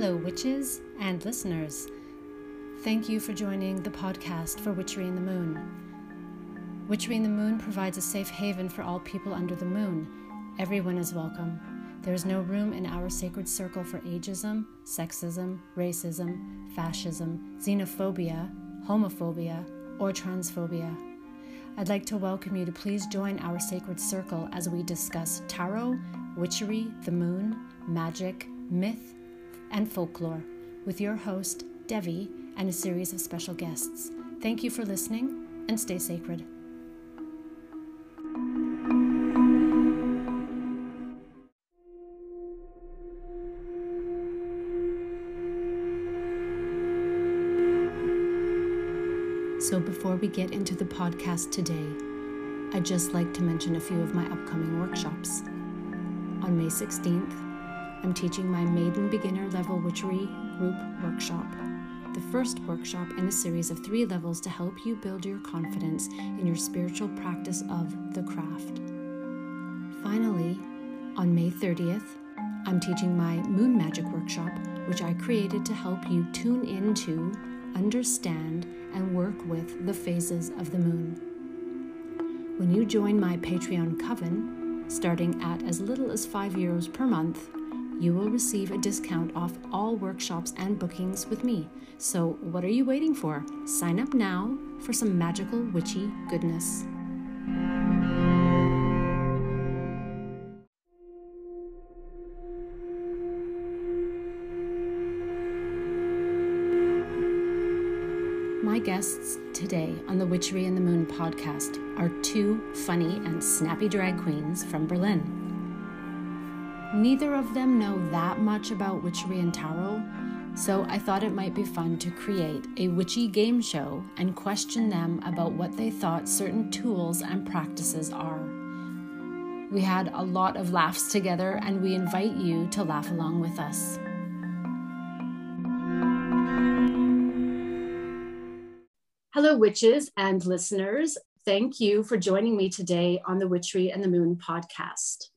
Hello, witches and listeners. Thank you for joining the podcast for Witchery in the Moon. Witchery in the Moon provides a safe haven for all people under the moon. Everyone is welcome. There is no room in our sacred circle for ageism, sexism, racism, fascism, xenophobia, homophobia, or transphobia. I'd like to welcome you to please join our sacred circle as we discuss tarot, witchery, the moon, magic, myth, and folklore with your host, Devi, and a series of special guests. Thank you for listening and stay sacred. So, before we get into the podcast today, I'd just like to mention a few of my upcoming workshops. On May 16th, I'm teaching my Maiden Beginner Level Witchery Group Workshop, the first workshop in a series of three levels to help you build your confidence in your spiritual practice of the craft. Finally, on May 30th, I'm teaching my Moon Magic Workshop, which I created to help you tune into, understand, and work with the phases of the moon. When you join my Patreon coven, starting at as little as 5 euros per month, you will receive a discount off all workshops and bookings with me. So, what are you waiting for? Sign up now for some magical witchy goodness. My guests today on the Witchery and the Moon podcast are two funny and snappy drag queens from Berlin. Neither of them know that much about witchery and tarot, so I thought it might be fun to create a witchy game show and question them about what they thought certain tools and practices are. We had a lot of laughs together, and we invite you to laugh along with us. Hello, witches and listeners. Thank you for joining me today on the Witchery and the Moon podcast.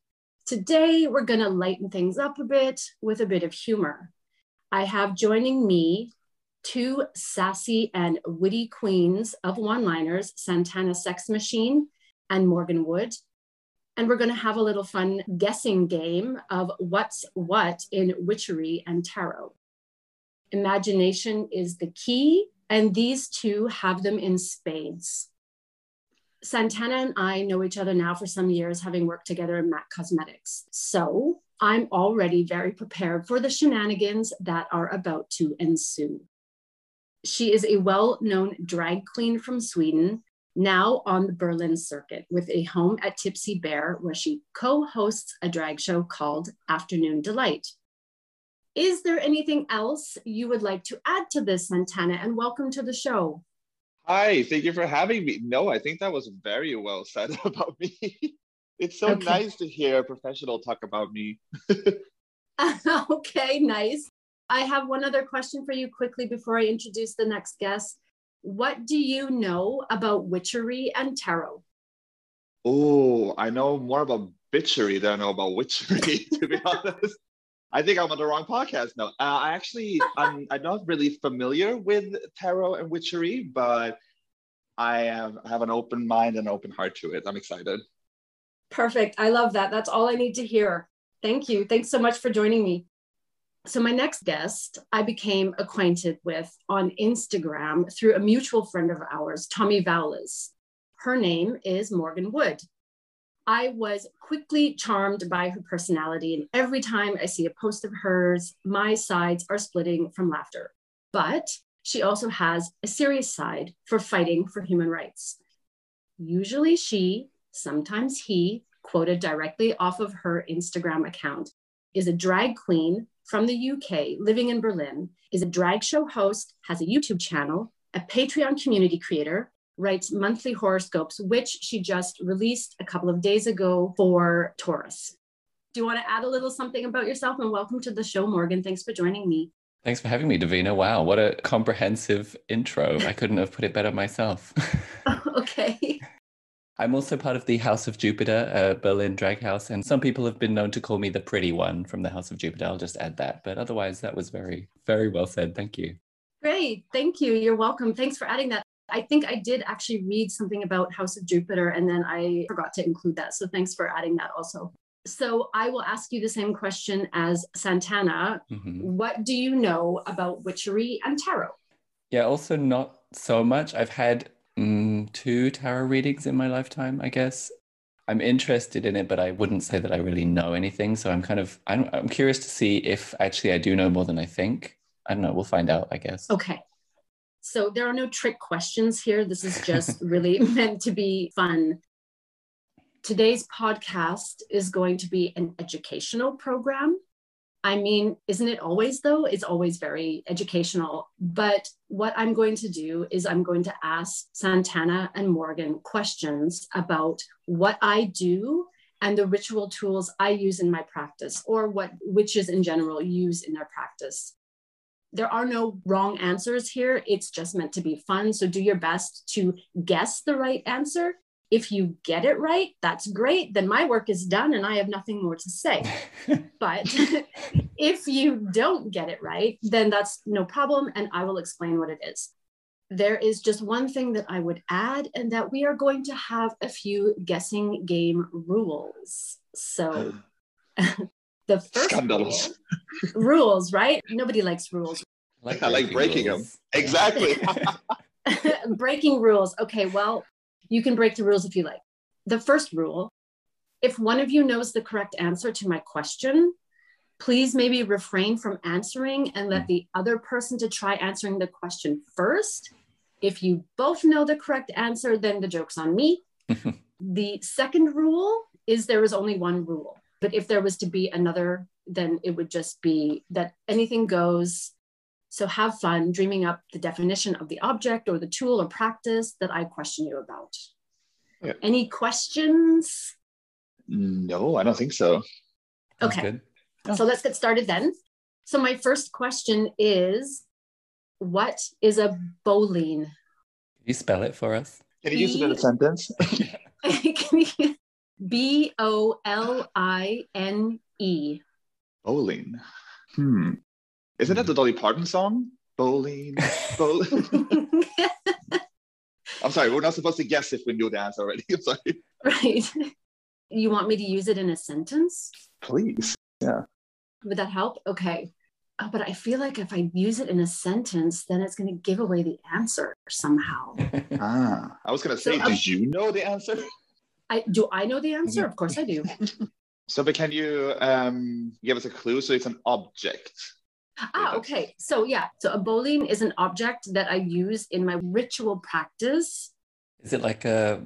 Today, we're going to lighten things up a bit with a bit of humor. I have joining me two sassy and witty queens of one liners, Santana Sex Machine and Morgan Wood. And we're going to have a little fun guessing game of what's what in witchery and tarot. Imagination is the key, and these two have them in spades. Santana and I know each other now for some years, having worked together in MAC Cosmetics. So I'm already very prepared for the shenanigans that are about to ensue. She is a well known drag queen from Sweden, now on the Berlin circuit with a home at Tipsy Bear, where she co hosts a drag show called Afternoon Delight. Is there anything else you would like to add to this, Santana? And welcome to the show. Hi, thank you for having me. No, I think that was very well said about me. It's so Okay. nice to hear a professional talk about me. okay, nice. I have one other question for you quickly before I introduce the next guest. What do you know about witchery and tarot? Oh, I know more about bitchery than I know about witchery, to be honest. I think I'm on the wrong podcast now. Uh, I actually, I'm, I'm not really familiar with tarot and witchery, but I have, have an open mind and open heart to it. I'm excited. Perfect. I love that. That's all I need to hear. Thank you. Thanks so much for joining me. So, my next guest, I became acquainted with on Instagram through a mutual friend of ours, Tommy Vowles. Her name is Morgan Wood. I was quickly charmed by her personality, and every time I see a post of hers, my sides are splitting from laughter. But she also has a serious side for fighting for human rights. Usually she, sometimes he, quoted directly off of her Instagram account, is a drag queen from the UK living in Berlin, is a drag show host, has a YouTube channel, a Patreon community creator, writes monthly horoscopes, which she just released a couple of days ago for Taurus. Do you want to add a little something about yourself? And welcome to the show, Morgan. Thanks for joining me. Thanks for having me, Davina. Wow, what a comprehensive intro. I couldn't have put it better myself. okay. I'm also part of the House of Jupiter, uh, Berlin drag house, and some people have been known to call me the pretty one from the House of Jupiter. I'll just add that. But otherwise, that was very, very well said. Thank you. Great. Thank you. You're welcome. Thanks for adding that. I think I did actually read something about House of Jupiter and then I forgot to include that. So thanks for adding that also. So I will ask you the same question as Santana. Mhm. What do you know about witchery and tarot? Yeah, also not so much. I've had mm, two tarot readings in my lifetime, I guess. I'm interested in it, but I wouldn't say that I really know anything. So I'm kind of, I'm, I'm curious to see if actually I do know more than I think. I don't know. We'll find out, I guess. Okay. So there are no trick questions here. This is just really meant to be fun. Today's podcast is going to be an educational program. I mean, isn't it always though? It's always very educational. But what I'm going to do is I'm going to ask Santana and Morgan questions about what I do and the ritual tools I use in my practice or what witches in general use in their practice. There are no wrong answers here. It's just meant to be fun. So do your best to guess the right answer. If you get it right, that's great. Then my work is done and I have nothing more to say. But if you don't get it right, then that's no problem. And I will explain what it is. There is just one thing that I would add, and that we are going to have a few guessing game rules. So the first Scandalous. rule- rules, right? Nobody likes rules. I like breaking them. Exactly. breaking rules. Okay, well, you can break the rules if you like. The first rule if one of you knows the correct answer to my question, please maybe refrain from answering and let hmm. the other person to try answering the question first. If you both know the correct answer, then the joke's on me. the second rule is there is only one rule. But if there was to be another, then it would just be that anything goes. So have fun dreaming up the definition of the object or the tool or practice that I question you about. Yeah. Any questions? no, I don't think so. Okay. good. So oh. let's get started then. So my first question is what is a boline? Can you spell it for us? Can you use it in a sentence? B O L I N E. Bowling. Hmm. Isn't that the Dolly Parton song? Bowling. Bowling. I'm sorry, we're not supposed to guess if we knew the answer already. I'm sorry. right. You want me to use it in a sentence? Please. Yeah. Would that help? Okay. Oh, but I feel like if I use it in a sentence, then it's going to give away the answer somehow. Ah. I was gonna say, So, um, did you know the answer? I do I know the answer? Of course I do. So, but can you um give us a clue? So it's an object. Ah, okay. So yeah, so a boline is an object that I use in my ritual practice. Is it like a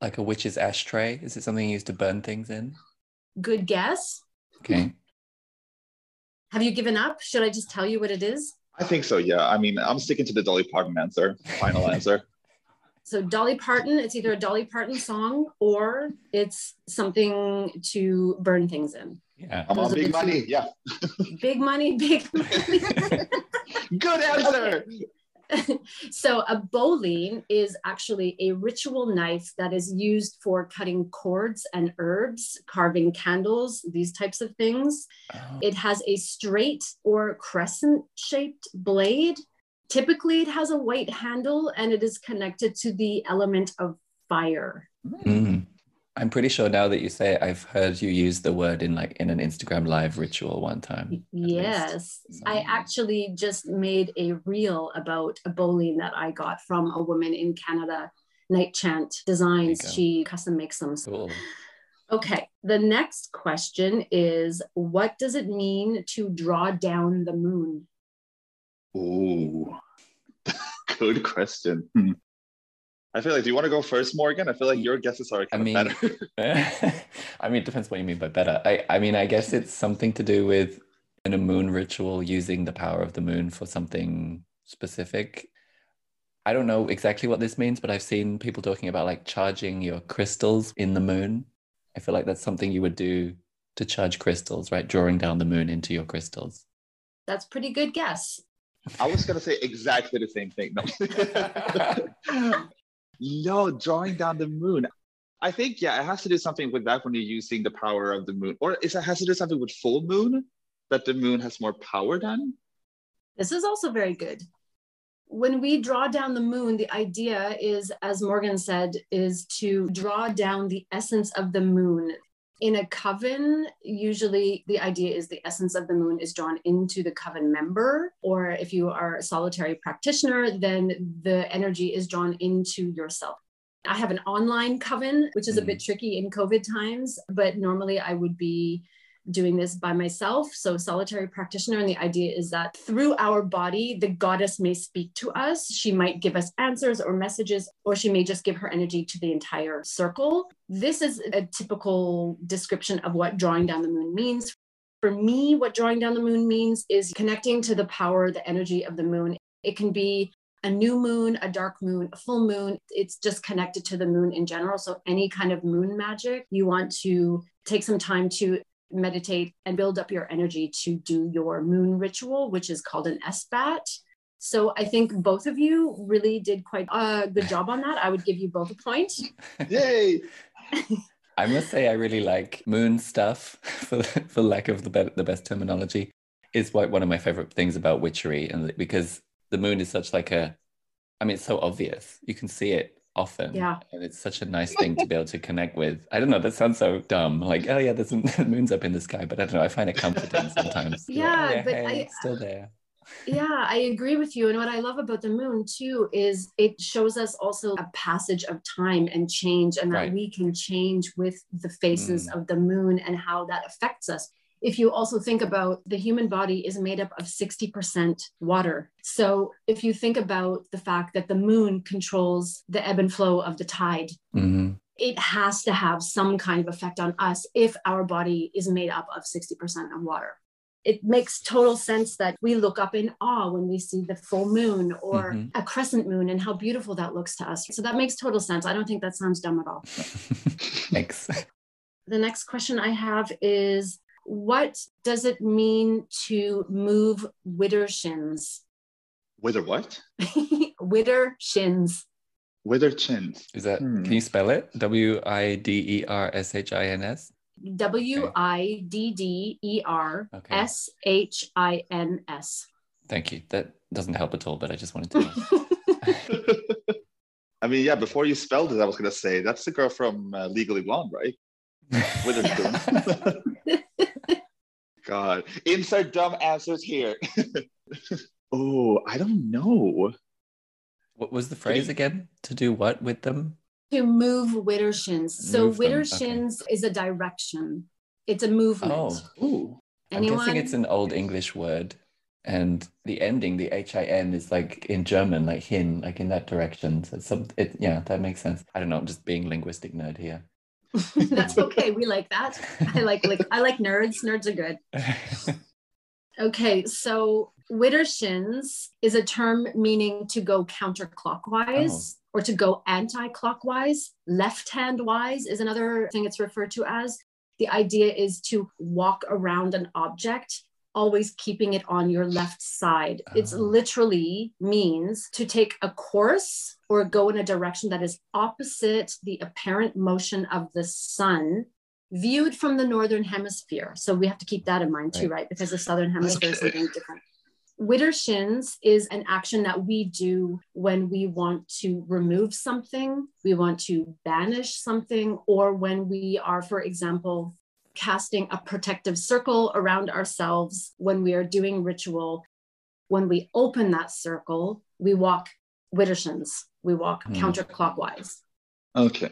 like a witch's ashtray? Is it something you use to burn things in? Good guess. Okay. Have you given up? Should I just tell you what it is? I think so, yeah. I mean, I'm sticking to the Dolly Parton answer, final answer. So Dolly Parton, it's either a Dolly Parton song or it's something to burn things in. Yeah. I'm on Those big money. two. Yeah. Big money, big money. Good answer. so a boline is actually a ritual knife that is used for cutting cords and herbs, carving candles, these types of things. Oh, It has a straight or crescent shaped blade. Typically, it has a white handle and it is connected to the element of fire. mm. I'm pretty sure now that you say it, I've heard you use the word in like in an Instagram live ritual one time. Yes, I actually just made a reel about a boline that I got from a woman in Canada, Night Chant Designs. She custom makes them. Cool. Okay, the next question is What does it mean to draw down the moon? Ooh. Good question. Hmm. I feel like, do you want to go first, Morgan? I feel like your guesses are kind I of better. I mean, it depends what you mean by better. I, I mean, I guess it's something to do with in a moon ritual using the power of the moon for something specific. I don't know exactly what this means, but I've seen people talking about like charging your crystals in the moon. I feel like that's something you would do to charge crystals, right? Drawing down the moon into your crystals. That's pretty good guess. I was gonna say exactly the same thing. No. no, drawing down the moon. I think yeah, it has to do something with that when you're using the power of the moon, or is it has to do something with full moon that the moon has more power than? This is also very good. When we draw down the moon, the idea is, as Morgan said, is to draw down the essence of the moon. In a coven, usually the idea is the essence of the moon is drawn into the coven member. Or if you are a solitary practitioner, then the energy is drawn into yourself. I have an online coven, which is a hmm. bit tricky in COVID times, but normally I would be doing this by myself. So, solitary practitioner. And the idea is that through our body, the goddess may speak to us. She might give us answers or messages, or she may just give her energy to the entire circle. This is a typical description of what drawing down the moon means. For me, what drawing down the moon means is connecting to the power, the energy of the moon. It can be a new moon, a dark moon, a full moon. It's just connected to the moon in general. So, any kind of moon magic, you want to take some time to meditate and build up your energy to do your moon ritual, which is called an esbat. So I think both of you really did quite a good job on that. I would give you both a point. Yay! I must say, I really like moon stuff, for, for lack of the, be- the best terminology, is what, one of my favorite things about witchery. And because the moon is such like a, I mean, it's so obvious. You can see it often. Yeah. And it's such a nice thing to be able to connect with. I don't know, that sounds so dumb. Like, oh yeah, there's the moon's up in the sky, but I don't know. I find it comforting sometimes. Yeah, yeah but hey, I- it's still there. yeah, I agree with you. And what I love about the moon too is it shows us also a passage of time and change, and that Right. we can change with the phases mm. of the moon and how that affects us. If you also think about the human body is made up of 60% water. So if you think about the fact that the moon controls the ebb and flow of the tide, hmm it has to have some kind of effect on us if our body is made up of 60% of water. It makes total sense that we look up in awe when we see the full moon or Mhm. a crescent moon and how beautiful that looks to us. So that makes total sense. I don't think that sounds dumb at all. Thanks. The next question I have is what does it mean to move widdershins? Wither what? widdershins. Wither chins. Is that, Hmm. can you spell it? W I D E R S H I N S? W I D D E R Okay. S H I N S. Thank you. That doesn't help at all, but I just wanted to. I mean, yeah, before you spelled it, I was going to say that's the girl from uh, Legally Blonde, right? Witherspoon. God. Insert dumb answers here. oh, I don't know. what was the phrase again? To do what with them? to move widdershins. So Move them, okay. widdershins is a direction. It's a movement. Oh, Ooh. I'm Anyone? guessing it's an old English word. And the ending, the H I N, is like in German, like hin, like in that direction. So it's some, it, yeah, that makes sense. I don't know, I'm just being linguistic nerd here. That's okay. We like that. I like like I like nerds. Nerds are good. Okay, so widdershins is a term meaning to go counterclockwise oh. or to go anti-clockwise. Left-hand wise is another thing it's referred to as. The idea is to walk around an object, always keeping it on your left side. It's Oh. literally means to take a course or go in a direction that is opposite the apparent motion of the sun viewed from the northern hemisphere. So we have to keep that in mind too, Right. right? Because the southern hemisphere is Okay. something different. Widdershins is an action that we do when we want to remove something, we want to banish something, or when we are, for example, casting a protective circle around ourselves when we are doing ritual. When we open that circle, we walk widdershins, we walk Hmm. counterclockwise. Okay.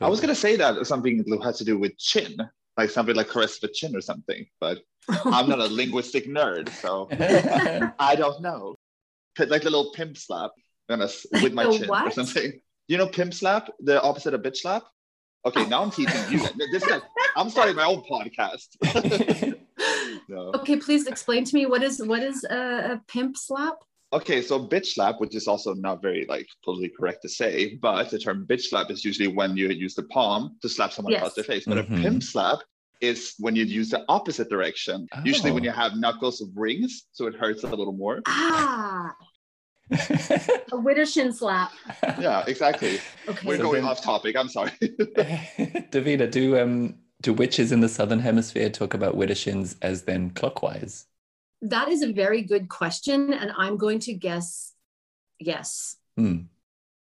I was going to say that something that had to do with chin, like something like caress the chin or something, but I'm not a linguistic nerd, so I don't know. P- Like the little pimp slap gonna with my The chin or something. You know, pimp slap, the opposite of bitch slap. Okay, now I'm teaching you. This guy, I'm starting my own podcast. no. Okay, please explain to me what is what is a, a pimp slap? Okay, so bitch slap, which is also not very like politically correct to say, but the term bitch slap is usually when you use the palm to slap someone across Yes. their face. But Mhm. a pimp slap is when you use the opposite direction. Usually when Oh. you have knuckles of rings, so it hurts a little more. Ah, A Widdershin slap. Yeah, exactly. Okay. We're So going then- off topic. I'm sorry. Davina, do um do witches in the southern hemisphere talk about widdershins as then clockwise? That is a very good question. And I'm going to guess yes. Hmm.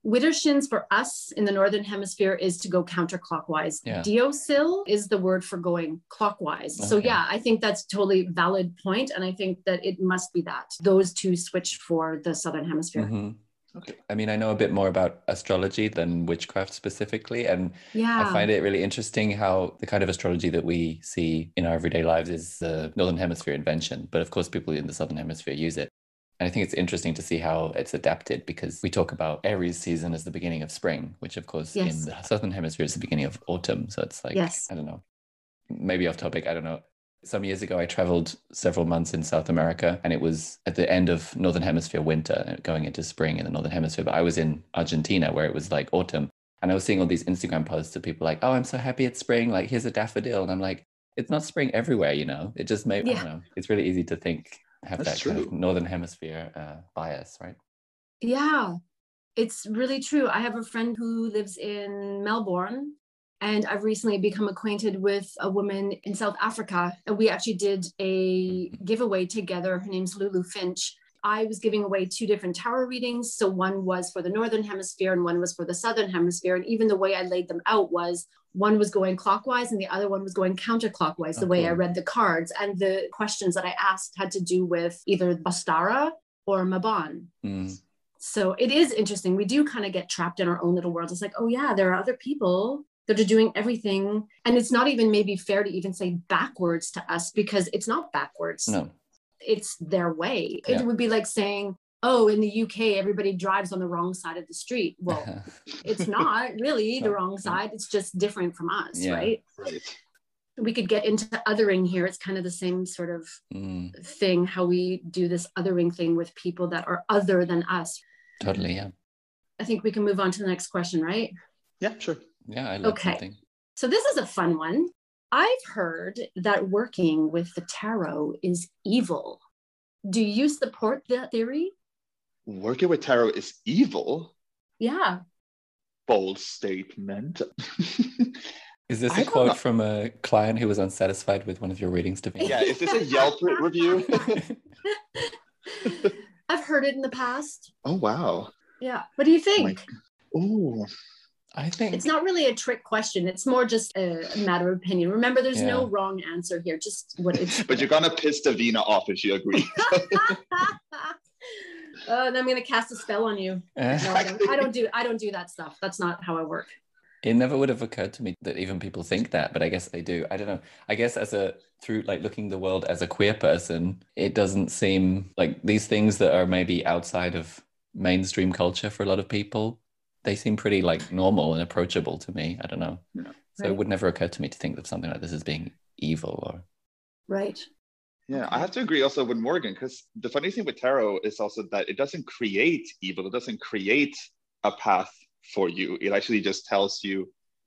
Widdershins for us in the Northern Hemisphere is to go counterclockwise. Yeah. Deosil is the word for going clockwise. So, yeah, I think that's totally valid point, And I think that it must be that those two switch for the Southern Hemisphere. Mhm. Okay. I mean, I know a bit more about astrology than witchcraft specifically, and Yeah. I find it really interesting how the kind of astrology that we see in our everyday lives is the Northern Hemisphere invention. But of course, people in the Southern Hemisphere use it. And I think it's interesting to see how it's adapted because we talk about Aries season as the beginning of spring, which of course Yes. in the Southern Hemisphere is the beginning of autumn. So it's like, Yes. I don't know, maybe off topic, I don't know. Some years ago, I traveled several months in South America, and it was at the end of Northern Hemisphere winter, uh, going into spring in the Northern Hemisphere. But I was in Argentina where it was like autumn. And I was seeing all these Instagram posts of people like, oh, I'm so happy it's spring. Like, here's a daffodil. And I'm like, it's not spring everywhere, you know? It just may, I Yeah. don't know. It's really easy to think, have That's that kind of. Northern Hemisphere uh, bias, right? Yeah, it's really true. I have a friend who lives in Melbourne, and I've recently become acquainted with a woman in South Africa. And we actually did a giveaway together. Her name's Lulu Finch. I was giving away two different tarot readings. So one was for the Northern Hemisphere and one was for the Southern Hemisphere. And even the way I laid them out was one was going clockwise and the other one was going counterclockwise, the Oh, way I read the cards. And the questions that I asked had to do with either Ostara or Mabon. Mm. So it is interesting. We do kind of get trapped in our own little world. It's like, oh, yeah, there are other people that are doing everything. And it's not even maybe fair to even say backwards to us because it's not backwards. No. It's their way. Yeah. It would be like saying, oh, in the UK, everybody drives on the wrong side of the street. Well, it's not really the wrong side. It's just different from us, Yeah. right? Right. We could get into othering here. It's kind of the same sort of Mm, thing, how we do this othering thing with people that are other than us. totally. Yeah. I think we can move on to the next question, right? Yeah, sure. Yeah. I love Okay. something. So this is a fun one. I've heard that working with the tarot is evil. Do you support that theory? Working with tarot is evil. Yeah. Bold statement. Is this a quote know. from a client who was unsatisfied with one of your readings, Davina? yeah, is this a Yelp review? I've heard it in the past. oh wow. Yeah. What do you oh think? Ooh. I think it's not really a trick question. It's more just a, a matter of opinion. Remember, there's no wrong answer here. Just what it's. But you're gonna piss Davina off if you agree. Oh, and I'm gonna cast a spell on you. Eh? No, I don't. I don't do. I don't do that stuff. That's not how I work. it never would have occurred to me that even people think that, but I guess they do. I don't know. I guess as a through like looking the world as a queer person, it doesn't seem like these things that are maybe outside of mainstream culture for a lot of people, they seem pretty like normal and approachable to me. I don't know. Yeah. So it would never occur to me to think of something like this as being evil or Right. Yeah, I have to agree also with Morgan because the funny thing with tarot is also that it doesn't create evil. It doesn't create a path for you. It actually just tells you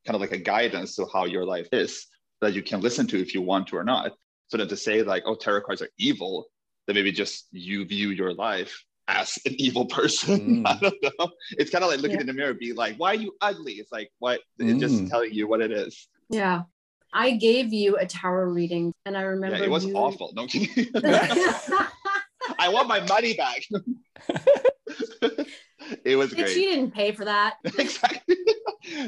kind of like a guidance to how your life is that you can listen to if you want to or not. So then to say like, oh, tarot cards are evil, then maybe just you view your life as an evil person. Mm. I don't know. It's kind of like looking Yeah. in the mirror, and be like, why are you ugly? It's like what? It's just Mm. telling you what it is. Yeah. I gave you a tarot reading, and I remember Yeah, it was you... awful. No I'm kidding. I want my money back. it was Bitch, great. you didn't pay for that. exactly.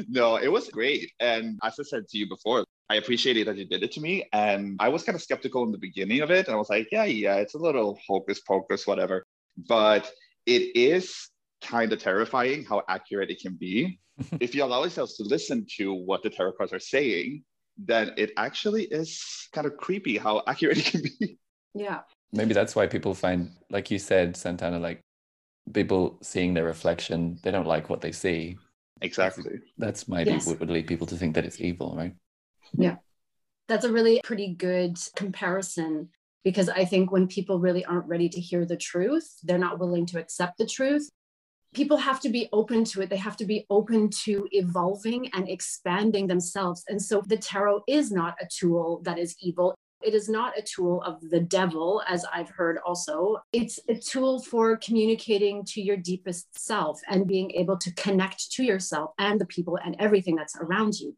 no, it was great. And as I said to you before, I appreciated that you did it to me. And I was kind of skeptical in the beginning of it. And I was like, yeah, yeah, it's a little hocus pocus, whatever. But it is kind of terrifying how accurate it can be. if you allow yourselves to listen to what the tarot cards are saying, then it actually is kind of creepy how accurate it can be. Yeah. maybe that's why people find like you said santana like people seeing their reflection they don't like what they see Exactly. that's maybe Yes. what would lead people to think that it's evil right Yeah. That's a really pretty good comparison because I think when people really aren't ready to hear the truth, they're not willing to accept the truth. People have to be open to it. They have to be open to evolving and expanding themselves. And so the tarot is not a tool that is evil. It is not a tool of the devil, as I've heard also. It's a tool for communicating to your deepest self and being able to connect to yourself and the people and everything that's around you.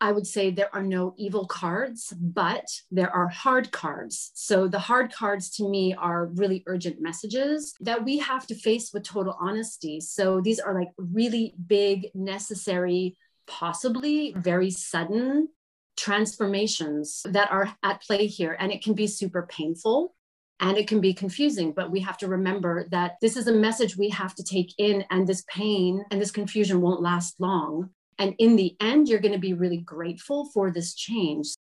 I would say there are no evil cards, but there are hard cards. So the hard cards to me are really urgent messages that we have to face with total honesty. So these are like really big, necessary, possibly very sudden transformations that are at play here. And it can be super painful and it can be confusing, but we have to remember that this is a message we have to take in, and this pain and this confusion won't last long. And in the end, you're going to be really grateful for this change.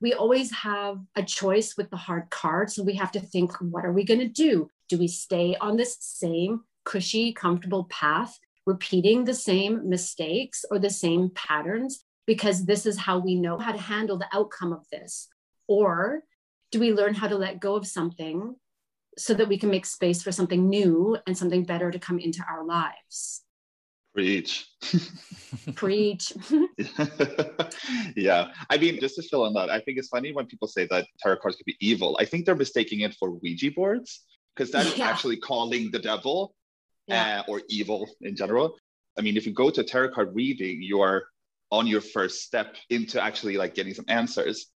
We always have a choice with the hard card. So we have to think, what are we going to do? Do we stay on this same cushy, comfortable path, repeating the same mistakes or the same patterns? Because this is how we know how to handle the outcome of this. Or do we learn how to let go of something so that we can make space for something new and something better to come into our lives? Preach. Preach. yeah. I mean, just to fill in that, I think it's funny when people say that tarot cards could be evil. I think they're mistaking it for Ouija boards because that is yeah. actually calling the devil yeah. uh, or evil in general. I mean, if you go to a tarot card reading, you are on your first step into actually like getting some answers.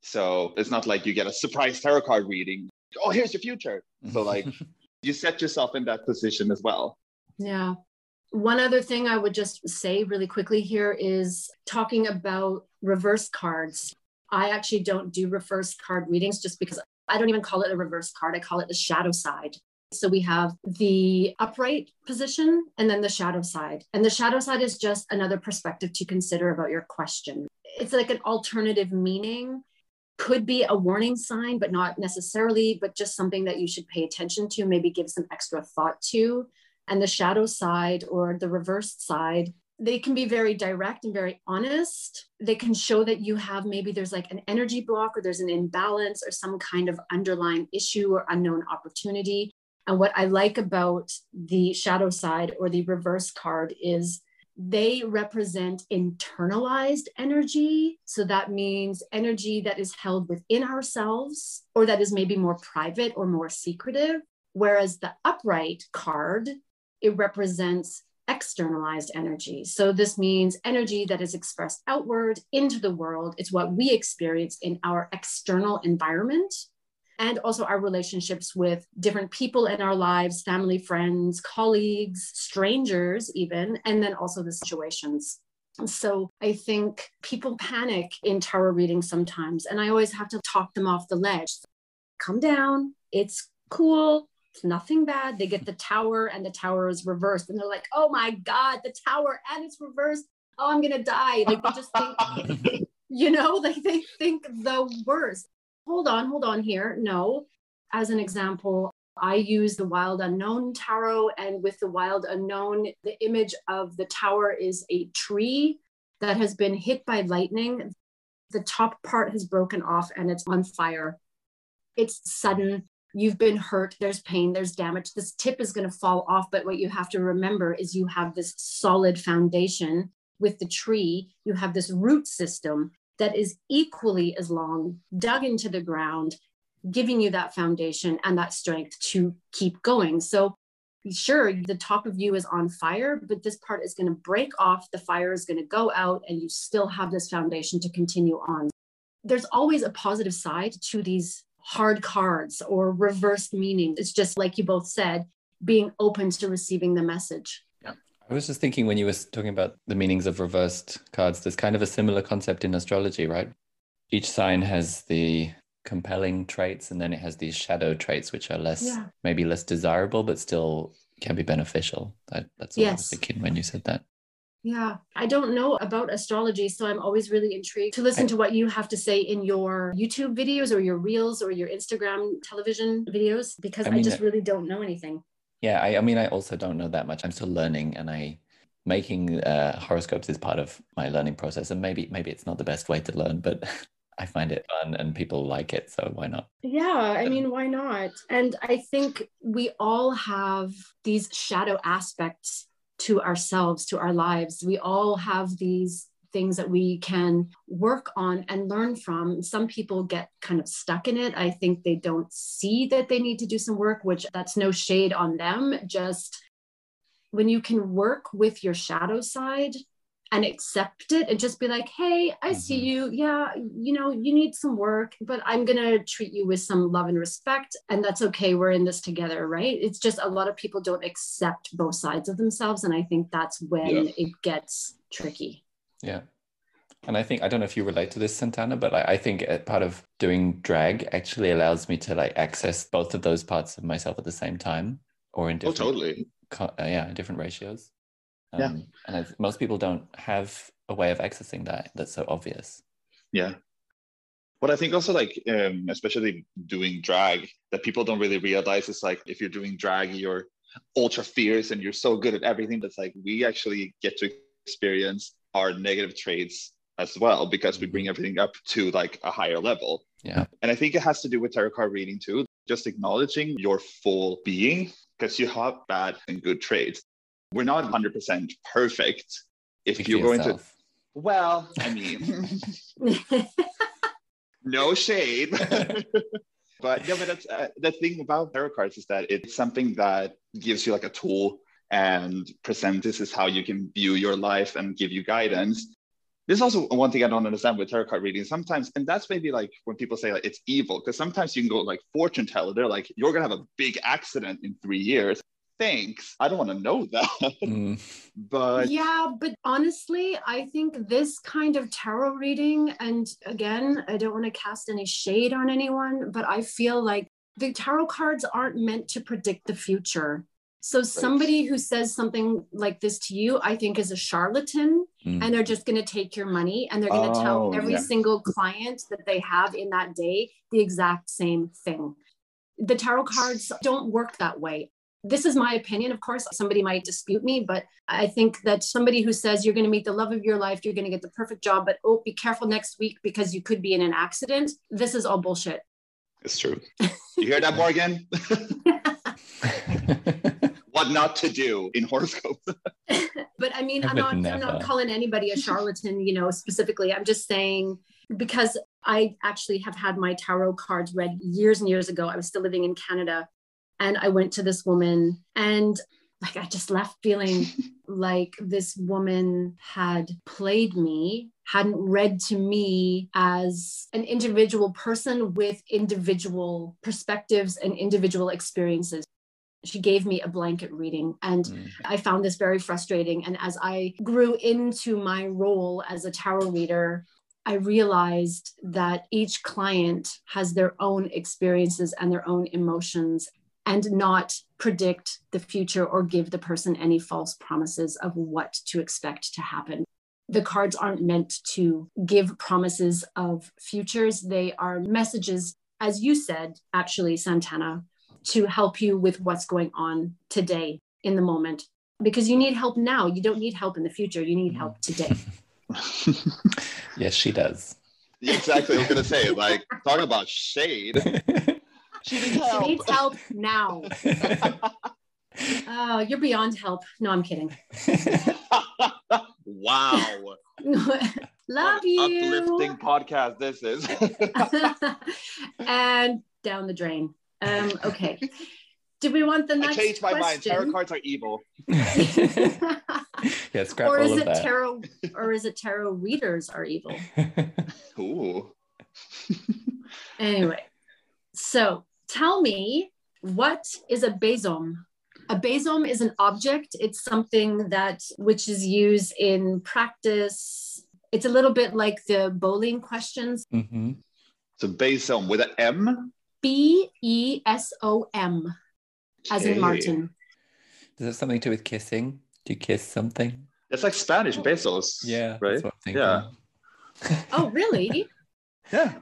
So it's not like you get a surprise tarot card reading. Oh, here's your future. So like you set yourself in that position as well. Yeah. One other thing I would just say really quickly here is talking about reverse cards. I actually don't do reverse card readings just because I don't even call it a reverse card. I call it the shadow side. So we have the upright position and then the shadow side. And the shadow side is just another perspective to consider about your question. It's like an alternative meaning, could be a warning sign, but not necessarily, but just something that you should pay attention to, maybe give some extra thought to and the shadow side or the reverse side they can be very direct and very honest. They can show that you have maybe there's like an energy block or there's an imbalance or some kind of underlying issue or unknown opportunity. And what I like about the shadow side or the reverse card is they represent internalized energy. So that means energy that is held within ourselves or that is maybe more private or more secretive. Whereas the upright card it represents externalized energy. So this means energy that is expressed outward into the world. It's what we experience in our external environment and also our relationships with different people in our lives, family, friends, colleagues, strangers, even, and then also the situations. So I think people panic in tarot readings sometimes, and I always have to talk them off the ledge. Come down, it's cool it's nothing bad. They get the tower and the tower is reversed. And they're like, oh my God, the tower and it's reversed. Oh, I'm gonna die. Like they just think, you know, like they think the worst. Hold on, hold on here. No. As an example, I use the Wild Unknown Tarot, and with the Wild Unknown, the image of the tower is a tree that has been hit by lightning. The top part has broken off and it's on fire. It's sudden, you've been hurt, there's pain, there's damage. This tip is going to fall off. But what you have to remember is you have this solid foundation with the tree, you have this root system that is equally as long, dug into the ground, giving you that foundation and that strength to keep going. So, be sure, the top of you is on fire, but this part is going to break off, the fire is going to go out, and you still have this foundation to continue on. There's always a positive side to these hard cards or reversed meaning. It's just like you both said, being open to receiving the message. Yeah. I was just thinking when you were talking about the meanings of reversed cards, there's kind of a similar concept in astrology, right? Each sign has the compelling traits and then it has these shadow traits which are less yeah. maybe less desirable but still can be beneficial. That, that's what yes. I was thinking when you said that. Yeah, I don't know about astrology, so I'm always really intrigued to listen to what you have to say in your YouTube videos or your reels or your Instagram television videos because I, mean, I just really don't know anything. Yeah, I, I, mean, I also don't know that much. I'm still learning, and I making uh, horoscopes is part of my learning process. And maybe maybe it's not the best way to learn, but I find it fun and people like it, so why not? Yeah, I mean, why not? And I think we all have these shadow aspects to ourselves, to our lives. We all have these things that we can work on and learn from. Some people get kind of stuck in it. I think they don't see that they need to do some work, which that's no shade on them. Just when you can work with your shadow side and accept it and just be like, hey, I mm-hmm. see you. Yeah, you know, you need some work, but I'm going to treat you with some love and respect. And that's okay. We're in this together, right? It's just a lot of people don't accept both sides of themselves. And I think that's when yeah. it gets tricky. Yeah. And I think, I don't know if you relate to this, Santana, but I, I think part of doing drag actually allows me to like access both of those parts of myself at the same time or in oh, different, oh, totally. Uh, yeah, different ratios. Um, yeah. And I, most people don't have a way of accessing that that's so obvious. Yeah. But I think also like, um, especially doing drag, that people don't really realize is like if you're doing drag, you're ultra fierce and you're so good at everything. That's like we actually get to experience our negative traits as well because we bring mm-hmm. everything up to like a higher level. Yeah. And I think it has to do with tarot card reading too, just acknowledging your full being because you have bad and good traits we're not 100% perfect. If you're going to, well, I mean, no shade. but yeah, but that's uh, the thing about tarot cards is that it's something that gives you like a tool and present this is how you can view your life and give you guidance. This is also one thing I don't understand with tarot card reading. Sometimes, and that's maybe like when people say like it's evil, because sometimes you can go like fortune teller. They're like, you're gonna have a big accident in three years thanks. I don't want to know that. Mm. but yeah, but honestly, I think this kind of tarot reading, and again, I don't want to cast any shade on anyone, but I feel like the tarot cards aren't meant to predict the future. So somebody who says something like this to you, I think is a charlatan mm. and they're just going to take your money and they're going to oh, tell every yeah. single client that they have in that day the exact same thing. The tarot cards don't work that way. This is my opinion. Of course, somebody might dispute me, but I think that somebody who says you're going to meet the love of your life, you're going to get the perfect job, but oh, be careful next week because you could be in an accident. This is all bullshit. It's true. You hear that, Morgan? what not to do in horoscopes. but I mean, I'm not, I'm not calling anybody a charlatan, you know, specifically. I'm just saying because I actually have had my tarot cards read years and years ago. I was still living in Canada and I went to this woman and like I just left feeling like this woman had played me, hadn't read to me as an individual person with individual perspectives and individual experiences. She gave me a blanket reading, and mm. I found this very frustrating. And as I grew into my role as a tarot reader, I realized that each client has their own experiences and their own emotions and not predict the future or give the person any false promises of what to expect to happen. The cards aren't meant to give promises of futures, they are messages, as you said, actually, Santana, to help you with what's going on today in the moment. Because you need help now. You don't need help in the future. You need help today. yes, she does. Exactly. I was going to say, like, talk about shade. She needs help. She needs help now. oh, you're beyond help. No, I'm kidding. wow. Love you. Uplifting podcast this is. and down the drain. Um, okay. Do we want the next? I changed my question? mind. Tarot cards are evil. yeah, scrap or is it that. tarot, or is it tarot readers are evil? Ooh. anyway, so tell me what is a besom? A besom is an object. It's something that which is used in practice. It's a little bit like the bowling questions. Mm-hmm. So besom with an M. B E S O M, as in Martin. Does it something to do with kissing? Do you kiss something? It's like Spanish besos. Yeah, right. Yeah. oh, really? yeah.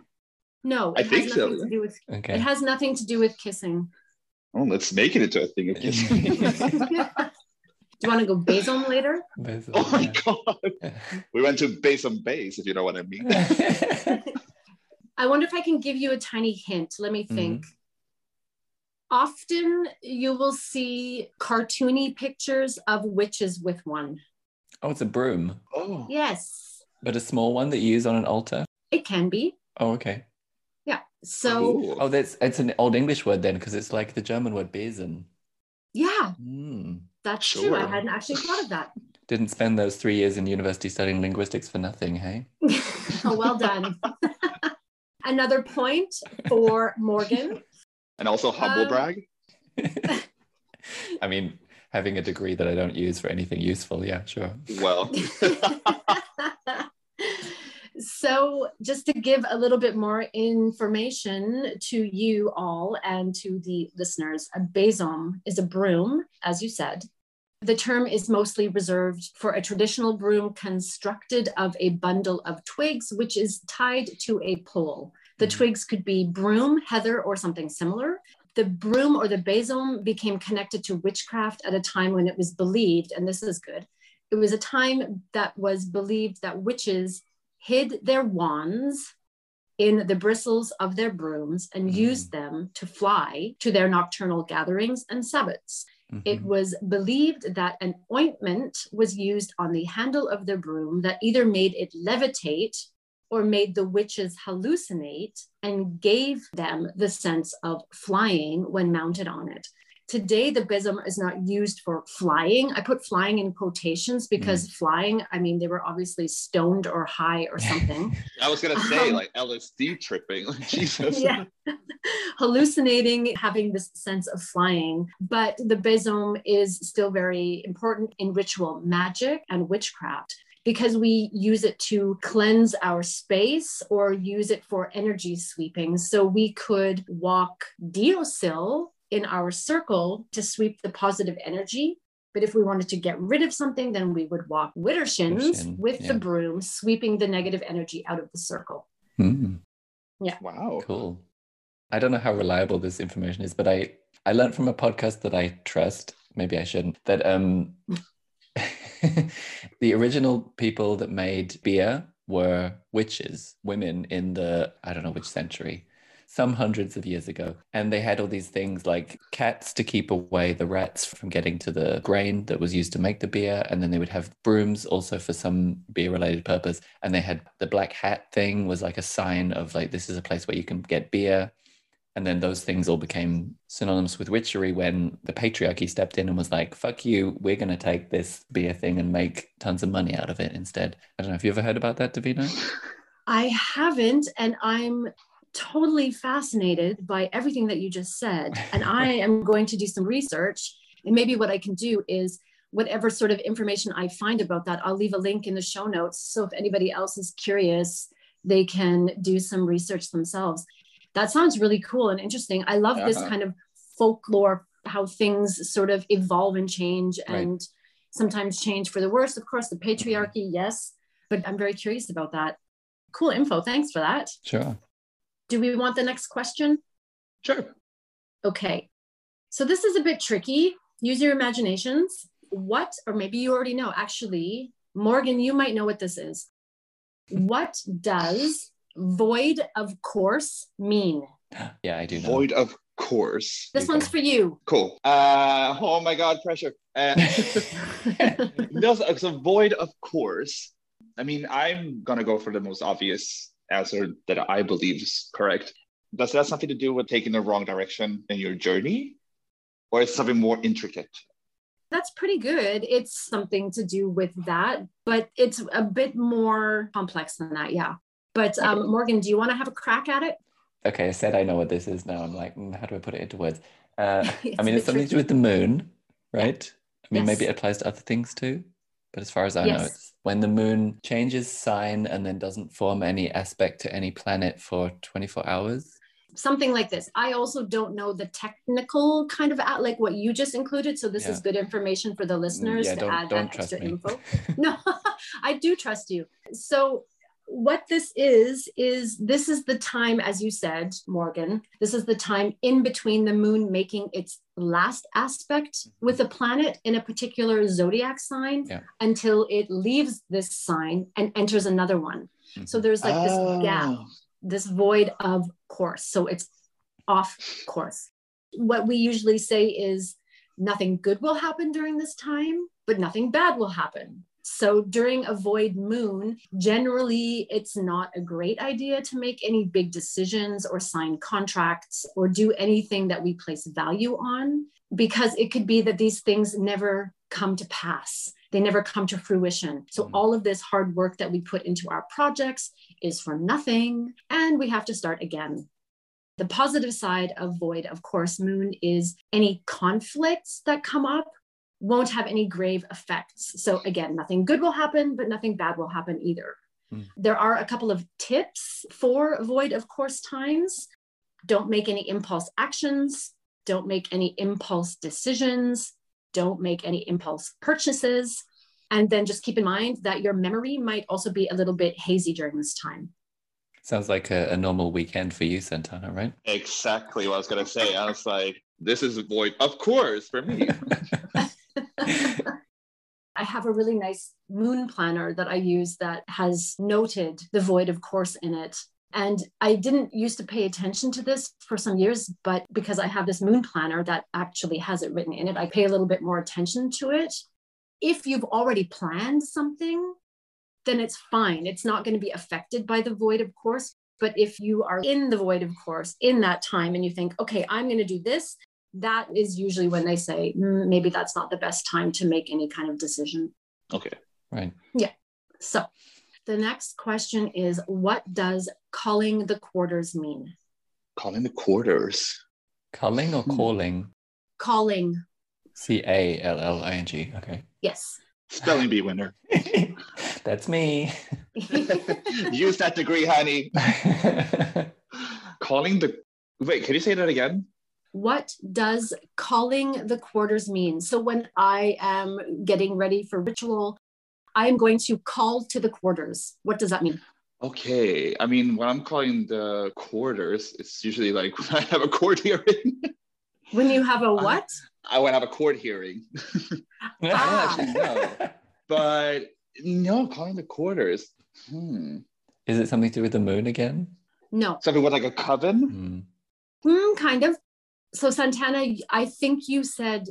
No, I think so. To do with, okay. It has nothing to do with kissing. Oh, let's make it into a thing of kissing. do you want to go besom later? Besom, oh my yeah. god. we went to besom base, if you know what I mean. I wonder if I can give you a tiny hint. Let me think. Mm-hmm. Often you will see cartoony pictures of witches with one. Oh, it's a broom. Oh. Yes. But a small one that you use on an altar? It can be. Oh, okay. Yeah. So, Cool. Oh, that's it's an old English word then, because it's like the German word Besen. yeah, Mm. that's true. I hadn't actually thought of that. Didn't spend those three years in university studying linguistics for nothing, hey? oh, well done. Another point for Morgan. And also humble Um, brag. I mean, having a degree that I don't use for anything useful, yeah, sure. Well, so, just to give a little bit more information to you all and to the listeners, a besom is a broom, as you said. The term is mostly reserved for a traditional broom constructed of a bundle of twigs, which is tied to a pole. The Mhm. twigs could be broom, heather, or something similar. The broom or the besom became connected to witchcraft at a time when it was believed, and this is good, it was a time that was believed that witches hid their wands in the bristles of their brooms and Mm. used them to fly to their nocturnal gatherings and sabbats. It Mhm. was believed that an ointment was used on the handle of the broom that either made it levitate or made the witches hallucinate and gave them the sense of flying when mounted on it. Today, the besom is not used for flying. I put flying in quotations because flying, I mean, they were obviously stoned or high or something. I was gonna say Um, like LSD tripping. Like, Jesus. yeah. Hallucinating, having this sense of flying. But the besom is still very important in ritual magic and witchcraft because we use it to cleanse our space or use it for energy sweeping. So we could walk deosil in our circle to sweep the positive energy. But if we wanted to get rid of something, then we would walk widdershins with yeah. the broom, sweeping the negative energy out of the circle. Mm. Wow. Cool. I don't know how reliable this information is, but I I learned from a podcast that I trust. Maybe I shouldn't. That um, the original people that made beer were witches, women in the I don't know which century, some hundreds of years ago, and they had all these things like cats to keep away the rats from getting to the grain that was used to make the beer, and then they would have brooms also for some beer-related purpose, and they had the black hat thing was like a sign of like this is a place where you can get beer. And then those things all became synonymous with witchery when the patriarchy stepped in and was like, fuck you, we're going to take this beer thing and make tons of money out of it instead. I don't know. if you ever heard about that, Davina? I haven't, and I'm totally fascinated by everything that you just said. And I am going to do some research. And maybe what I can do is whatever sort of information I find about that, I'll leave a link in the show notes. So if anybody else is curious, they can do some research themselves. That sounds really cool and interesting. I love this Uh-huh. kind of folklore, how things sort of evolve and change Right. and sometimes change for the worse. Of course, the patriarchy, yes, but I'm very curious about that. Cool info. Thanks for that. Sure. Do we want the next question? Sure. Okay. So this is a bit tricky. Use your imaginations. What, or maybe you already know, actually, Morgan, you might know what this is. What does void of course mean? Yeah, I do know. Void of course. This one's for you. Cool. Uh, oh my God, pressure. Uh, no, so, so void of course. I mean, I'm gonna go for the most obvious answer that I believe is correct. Does that have something to do with taking the wrong direction in your journey, or is something more intricate? That's pretty good. It's something to do with that, but it's a bit more complex than that. Yeah. But um, Morgan, do you want to have a crack at it? Okay, I said I know what this is now. I'm like, mm, how do I put it into words? Uh, It's I a mean, it's something to do with the moon, right? I mean, maybe it applies to other things too. But as far as I know, it's when the moon changes sign and then doesn't form any aspect to any planet for 24 hours. something like this. I also don't know the technical kind of at like what you just included. So this is good information for the mm, listeners yeah, to add that extra me. info. No, I do trust you. So what this is is this is the time as you said morgan this is the time in between the moon making its last aspect mm-hmm. with a planet in a particular zodiac sign Yeah. until it leaves this sign and enters another one mm-hmm. so there's like this oh. gap Oh. this void of course. So it's off course. What we usually say is nothing good will happen during this time, but nothing bad will happen. So during a void moon, generally it's not a great idea to make any big decisions or sign contracts or do anything that we place value on because it could be that these things never come to pass. They never come to fruition. So Mm. all of this hard work that we put into our projects is for nothing and we have to start again. The positive side of void, of course, moon is any conflicts that come up won't have any grave effects. So, again, nothing good will happen, but nothing bad will happen either. Hmm. There are a couple of tips for void of course times. Don't make any impulse actions, don't make any impulse decisions, don't make any impulse purchases. And then just keep in mind that your memory might also be a little bit hazy during this time. Sounds like a, a normal weekend for you, Santana, right? Exactly what I was gonna say. I was like, this is void, of course, for me. I have a really nice moon planner that I use that has noted the void of course in it. And I didn't used to pay attention to this for some years, but because I have this moon planner that actually has it written in it, I pay a little bit more attention to it. If you've already planned something, then it's fine. It's not going to be affected by the void of course. But if you are in the void of course in that time and you think, okay, I'm going to do this, that is usually when they say "Mm, maybe that's not the best time to make any kind of decision. okay. Right. Yeah. So the next question is what does calling the quarters mean? Calling the quarters. Calling or Hmm. calling? Calling, C A L L I N G. Okay. yes. Spelling bee winner. That's me. Use that degree, honey. Calling the wait, can you say that again? What does calling the quarters mean? So when I am getting ready for ritual, I am going to call to the quarters. What does that mean? Okay. I mean, when I'm calling the quarters, it's usually like when I have a court hearing. When you have a what? I would have a court hearing. Ah. actually, no. But no, calling the quarters. Hmm. Is it something to do with the moon again? No, Something with like a coven? Hmm. Hmm, kind of. So Santana, I think you said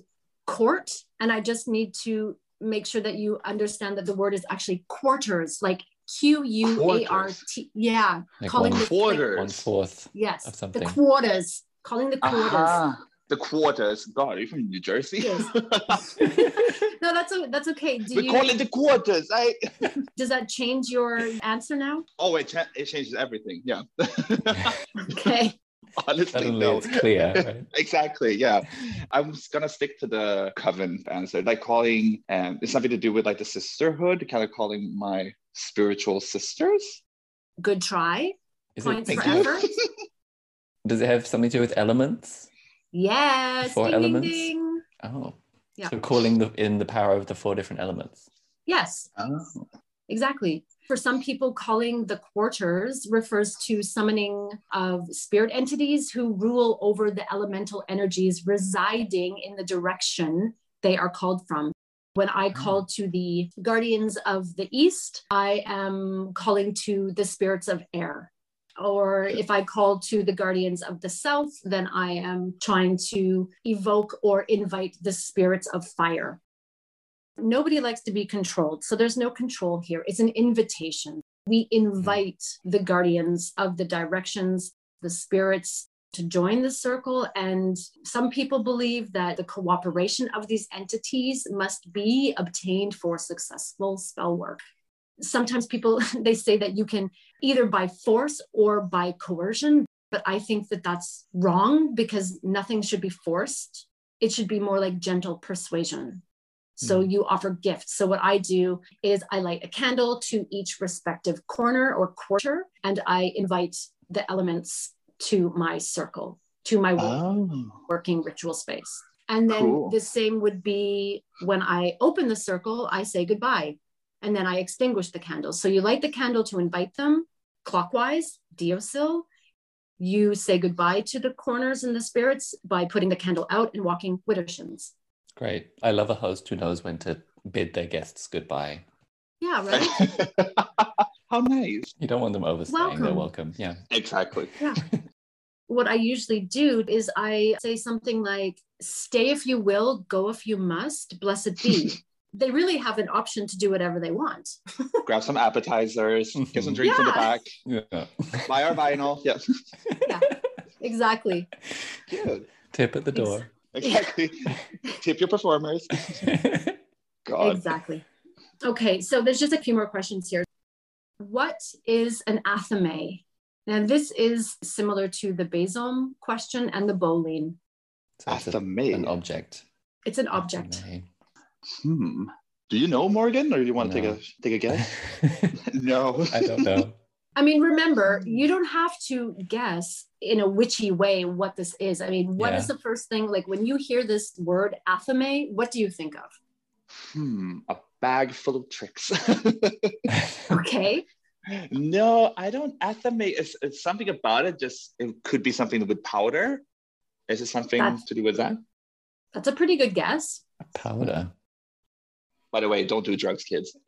court, and I just need to make sure that you understand that the word is actually quarters, like Q U A R T. Yeah, Like calling one, the Quarters. one fourth. yes, of the quarters, calling the quarters. Aha. The quarters. God, are you from New Jersey? Yes. no, that's o- that's okay. Do we you call it the quarters. I does that change your answer now? oh it, cha- it changes everything. Yeah. Okay. Honestly, no. it's clear. Right? exactly yeah i'm gonna stick to the coven answer like calling um it's something to do with like the sisterhood kind of calling my spiritual sisters Good try. Is Points it, for Thank you. effort. does it have something to do with elements? Yes. Four ding, ding, elements? ding. Oh. Yeah. So calling the in the power of the four different elements. Yes. oh. Exactly. For some people, calling the quarters refers to summoning of spirit entities who rule over the elemental energies residing in the direction they are called from. When I hmm. call to the guardians of the east, I am calling to the spirits of air. Or if I call to the guardians of the south, then I am trying to evoke or invite the spirits of fire. Nobody likes to be controlled. So there's no control here. It's an invitation. We mm. invite the guardians of the directions, the spirits to join the circle. And some people believe that the cooperation of these entities must be obtained for successful spell work. Sometimes people they say that you can either by force or by coercion, but I think that that's wrong because nothing should be forced. It should be more like gentle persuasion. So Mhm. you offer gifts. So what I do is I light a candle to each respective corner or quarter, and I invite the elements to my circle, to my oh working ritual space. And then Cool. the same would be when I open the circle, I say goodbye, and then I extinguish the candle. So you light the candle to invite them clockwise, deosil. You say goodbye to the corners and the spirits by putting the candle out and walking Widdershins. Great. I love a host who knows when to bid their guests goodbye. Yeah, right? how nice You don't want them overstaying. They're Welcome. welcome. Yeah. exactly Yeah. what I usually do is I say something like, stay if you will, go if you must, blessed be. they really have an option to do whatever they want. Grab some appetizers, get some drinks in the back, Yeah. buy our vinyl. Yeah. Yeah, exactly. Cute. Tip at the door. Exactly. Tip your performers. God. Exactly. Okay, so there's just a few more questions here. What is an athame? Now, this is similar to the besom question and the boline. So it's Athame. an object. It's an object. Athame. Hmm. Do you know Morgan, or do you want to take a take a guess? no. I don't know. I mean, remember, you don't have to guess in a witchy way what this is. I mean, what is Yeah. the first thing, like when you hear this word athame, what do you think of? Hmm. A bag full of tricks. Okay. no, I don't. Athame is it's something about it. Just it could be something with powder. Is it something That's- to do with that? That's a pretty good guess. Powder. By the way, don't do drugs, kids.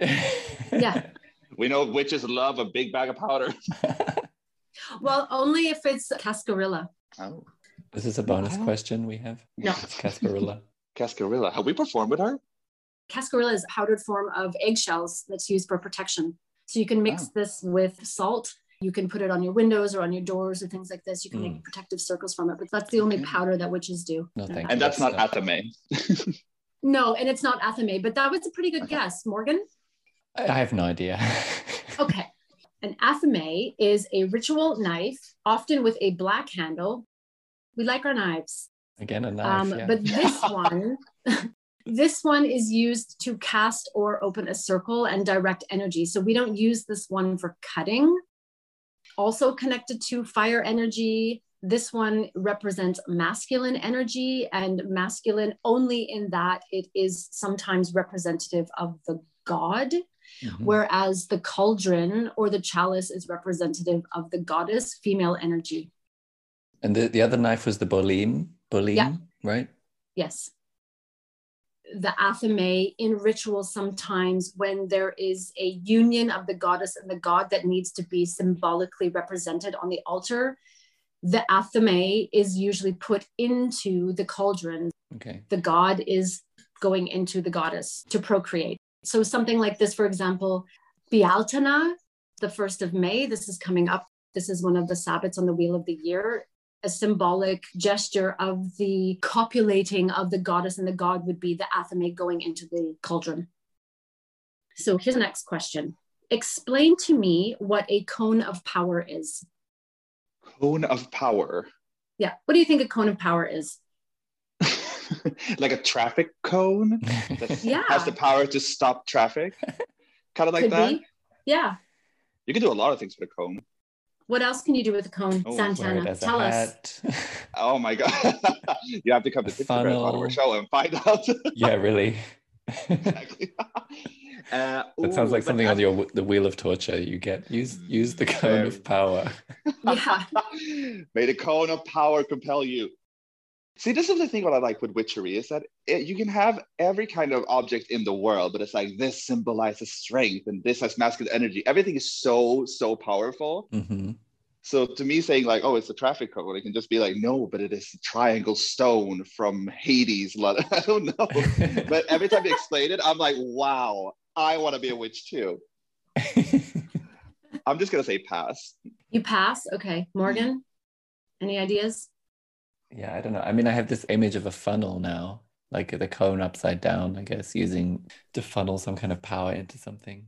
Yeah. We know witches love a big bag of powder. Well, only if it's cascarilla. Oh, This is a bonus Wow. question we have. No. It's Cascarilla. Cascarilla. Have we performed with her? Cascarilla is a powdered form of eggshells that's used for protection. So you can mix Oh. this with salt. You can put it on your windows or on your doors or things like this. You can make mm. protective circles from it, but that's the only. Okay. powder that witches do. No, thank And that's not That's athame. No, and it's not athame, but that was a pretty good guess, Morgan. I have no idea. Okay. An athame is a ritual knife, often with a black handle. We like our knives. Again, a knife. Um, yeah. But this one, this one is used to cast or open a circle and direct energy. So we don't use this one for cutting. Also connected to fire energy. This one represents masculine energy and masculine only in that it is sometimes representative of the god, Mhm. whereas the cauldron or the chalice is representative of the goddess, female energy. And the, the other knife was the boline. boline, Yeah. right? Yes. The athame in rituals sometimes when there is a union of the goddess and the god that needs to be symbolically represented on the altar, the athame is usually put into the cauldron. Okay. The god is going into the goddess to procreate. So something like this, for example, Beltane, the 1st of May, this is coming up. This is one of the Sabbats on the wheel of the year a symbolic gesture of the copulating of the goddess and the god would be the athame going into the cauldron. So here's the next question. Explain to me what a cone of power is. Cone of power. Yeah. What do you think a cone of power is? like a traffic cone that Yeah. has the power to stop traffic. kind of like Could that. be. Yeah. You can do a lot of things with a cone. What else can you do with a cone, Oh, Santana? as a Tell us. Oh my god. you have to come to Pixie Bread funnel. Power Show and find out. yeah, really. exactly. Uh, That sounds like something I- on your the wheel of torture. You get use use the cone Very- of power. Yeah. May the cone of power compel you. See, this is the thing what I like with witchery is that it, you can have every kind of object in the world, but it's like this symbolizes strength and this has masculine energy. Everything is so, so powerful. hmm So to me, saying like, oh, it's a traffic cone, it can just be like, no, but it is a triangle stone from Hades. I don't know. But every time you explain it, I'm like, wow, I want to be a witch too. I'm just going to say pass. You pass. Okay. Morgan, any ideas? Yeah, I don't know. I mean, I have this image of a funnel now, like the cone upside down. I guess using to funnel some kind of power into something.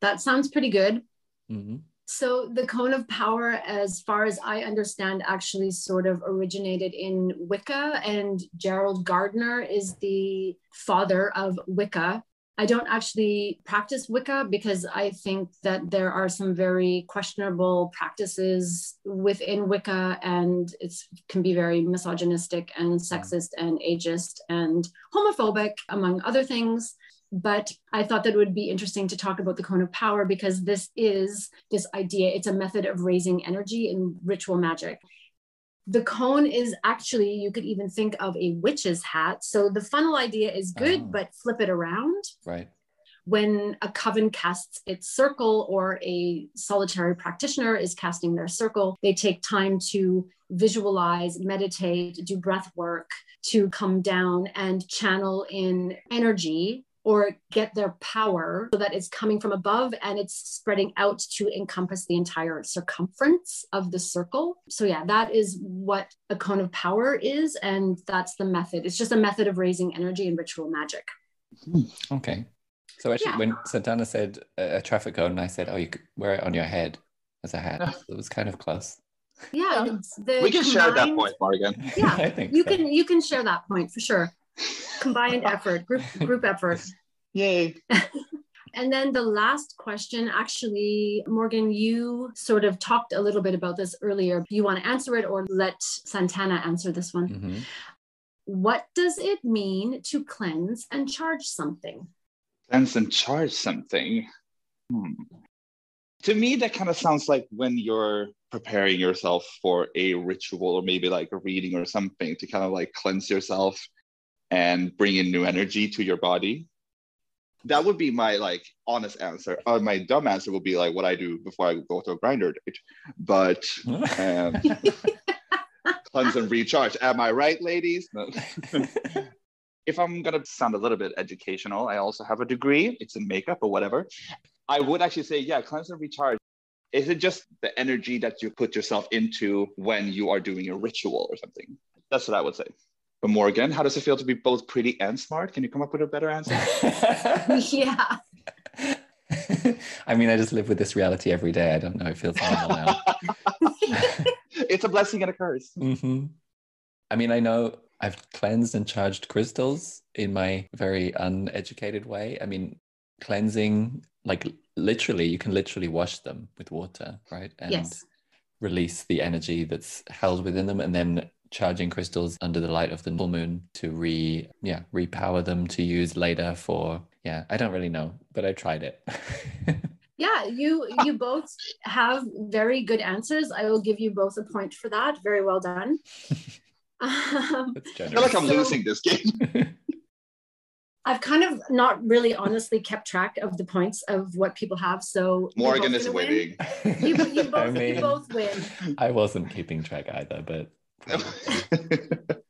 That sounds pretty good. hmm So the cone of power, as far as I understand, actually sort of originated in Wicca, and Gerald Gardner is the father of Wicca. I don't actually practice Wicca because I think that there are some very questionable practices within Wicca, and it can be very misogynistic and mm. sexist and ageist and homophobic, among other things but I thought that it would be interesting to talk about the cone of power because this is this idea. It's a method of raising energy in ritual magic. The cone is actually, you could even think of a witch's hat. So the funnel idea is good, Oh. but flip it around. Right. When a coven casts its circle or a solitary practitioner is casting their circle, they take time to visualize, meditate, do breath work to come down and channel in energy or get their power so that it's coming from above and it's spreading out to encompass the entire circumference of the circle. So, yeah, that is what a cone of power is. And that's the method. It's just a method of raising energy in ritual magic. Hmm. Okay. So, actually, Yeah. when Santana said a, a traffic cone, I said, oh, you could wear it on your head as a hat. it was kind of close. Yeah, Yeah. the we can share that point, Morgan. Yeah, I think you so. can you can share that point for sure. Combined effort, group group effort. Yay. And then the last question, actually, Morgan, you sort of talked a little bit about this earlier. You want to answer it or let Santana answer this one? Mhm. What does it mean to cleanse and charge something? Cleanse and charge something. Hmm. To me, that kind of sounds like when you're preparing yourself for a ritual or maybe like a reading or something to kind of like cleanse yourself and bring in new energy to your body. That would be my like honest answer. Uh, my dumb answer would be like what I do before I go to a Grindr date. But um, cleanse and recharge. Am I right, ladies? No. if I'm gonna sound a little bit educational, I also have a degree. It's in makeup or whatever. I would actually say, yeah, cleanse and recharge. Is it just the energy that you put yourself into when you are doing a ritual or something? That's what I would say. But Morgan, how does it feel to be both pretty and smart? Can you come up with a better answer? yeah. I mean, I just live with this reality every day. I don't know. It feels normal now. it's a blessing and a curse. hmm I mean, I know I've cleansed and charged crystals in my very uneducated way. I mean, cleansing, like literally, you can literally wash them with water, right? And yes. release the energy that's held within them, and then charging crystals under the light of the full moon to re, yeah, repower them to use later for, yeah, I don't really know, but I tried it. Yeah, you you both have very good answers. I will give you both a point for that. Very well done. Um, I feel like I'm So- losing this game. I've kind of not really honestly kept track of the points of what people have. So Morgan is gonna win. winning. You, you, both, I you both win. I wasn't keeping track either, but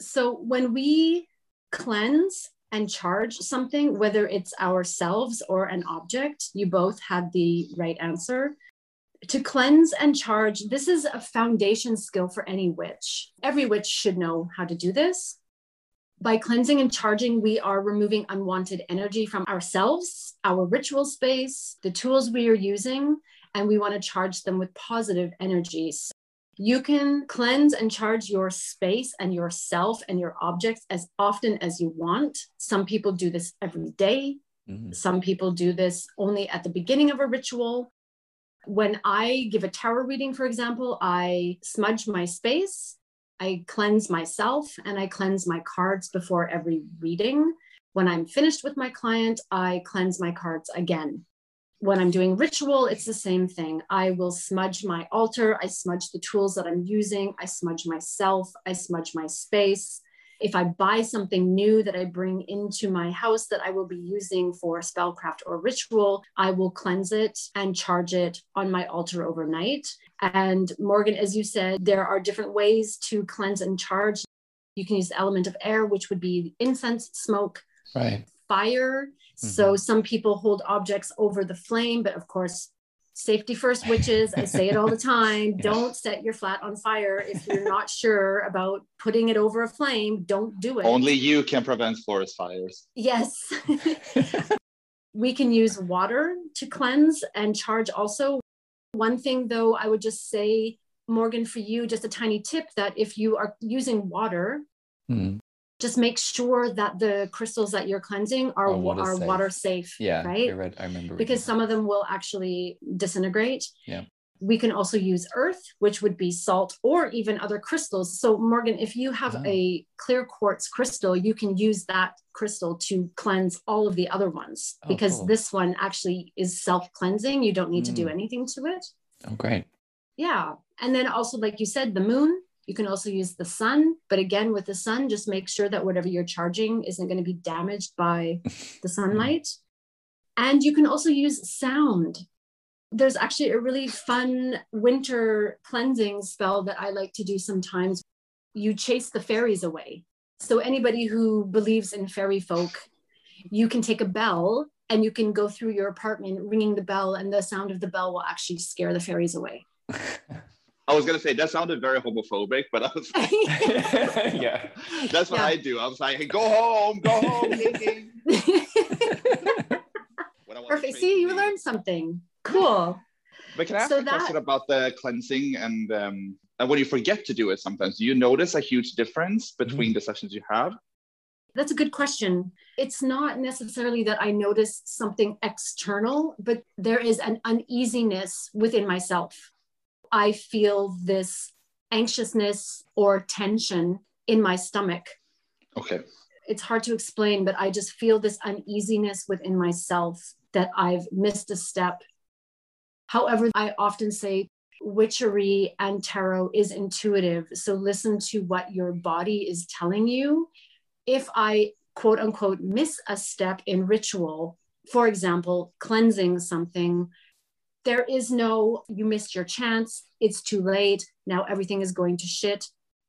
So when we cleanse and charge something, whether it's ourselves or an object, you both had the right answer. To cleanse and charge, this is a foundation skill for any witch. Every witch should know how to do this. By cleansing and charging, we are removing unwanted energy from ourselves, our ritual space, the tools we are using, and we want to charge them with positive energies. You can cleanse and charge your space and yourself and your objects as often as you want. Some people do this every day. Mhm. Some people do this only at the beginning of a ritual. When I give a tarot reading, for example, I smudge my space, I cleanse myself, and I cleanse my cards before every reading. When I'm finished with my client, I cleanse my cards again. When I'm doing ritual, it's the same thing. I will smudge my altar, I smudge the tools that I'm using, I smudge myself, I smudge my space. If I buy something new that I bring into my house that I will be using for spellcraft or ritual, I will cleanse it and charge it on my altar overnight. And Morgan, as you said, there are different ways to cleanse and charge. You can use the element of air, which would be incense, smoke, right. fire. So some people hold objects over the flame, but of course, safety first, witches. I say it all the time. Yeah. Don't set your flat on fire if you're not sure about putting it over a flame. Don't do it. Only you can prevent forest fires. Yes. we can use water to cleanse and charge also. One thing, though, I would just say, Morgan, for you, just a tiny tip that if you are using water, Hmm. Just make sure that the crystals that you're cleansing are, Are water are safe. water safe. Yeah, Right. I read. I remember because some of them will actually disintegrate. Yeah. We can also use earth, which would be salt or even other crystals. So, Morgan, if you have Oh. a clear quartz crystal, you can use that crystal to cleanse all of the other ones Oh, because cool. this one actually is self cleansing. You don't need to do Mm. anything to it. Oh, great. Yeah. And then also, like you said, the moon, you can also use the sun. But again, with the sun, just make sure that whatever you're charging isn't going to be damaged by the sunlight. Mm-hmm. And you can also use sound. There's actually a really fun winter cleansing spell that I like to do sometimes. You chase the fairies away. So, anybody who believes in fairy folk, you can take a bell and you can go through your apartment ringing the bell, and the sound of the bell will actually scare the fairies away. I was gonna say that sounded very homophobic, but I was like, yeah. that's what Yeah. I do. I was like, hey, go home, go home. Kiki." I was Perfect. trained See, you learned something. Cool. But can I ask So a question that- about the cleansing and um, and when you forget to do it sometimes, do you notice a huge difference Mm-hmm. between the sessions you have? That's a good question. It's not necessarily that I notice something external, but there is an uneasiness within myself. I feel this anxiousness or tension in my stomach. Okay. It's hard to explain, but I just feel this uneasiness within myself that I've missed a step. However, I often say witchery and tarot is intuitive. So listen to what your body is telling you. If I quote unquote miss a step in ritual, for example, cleansing something, there is no, you missed your chance, it's too late, now everything is going to shit.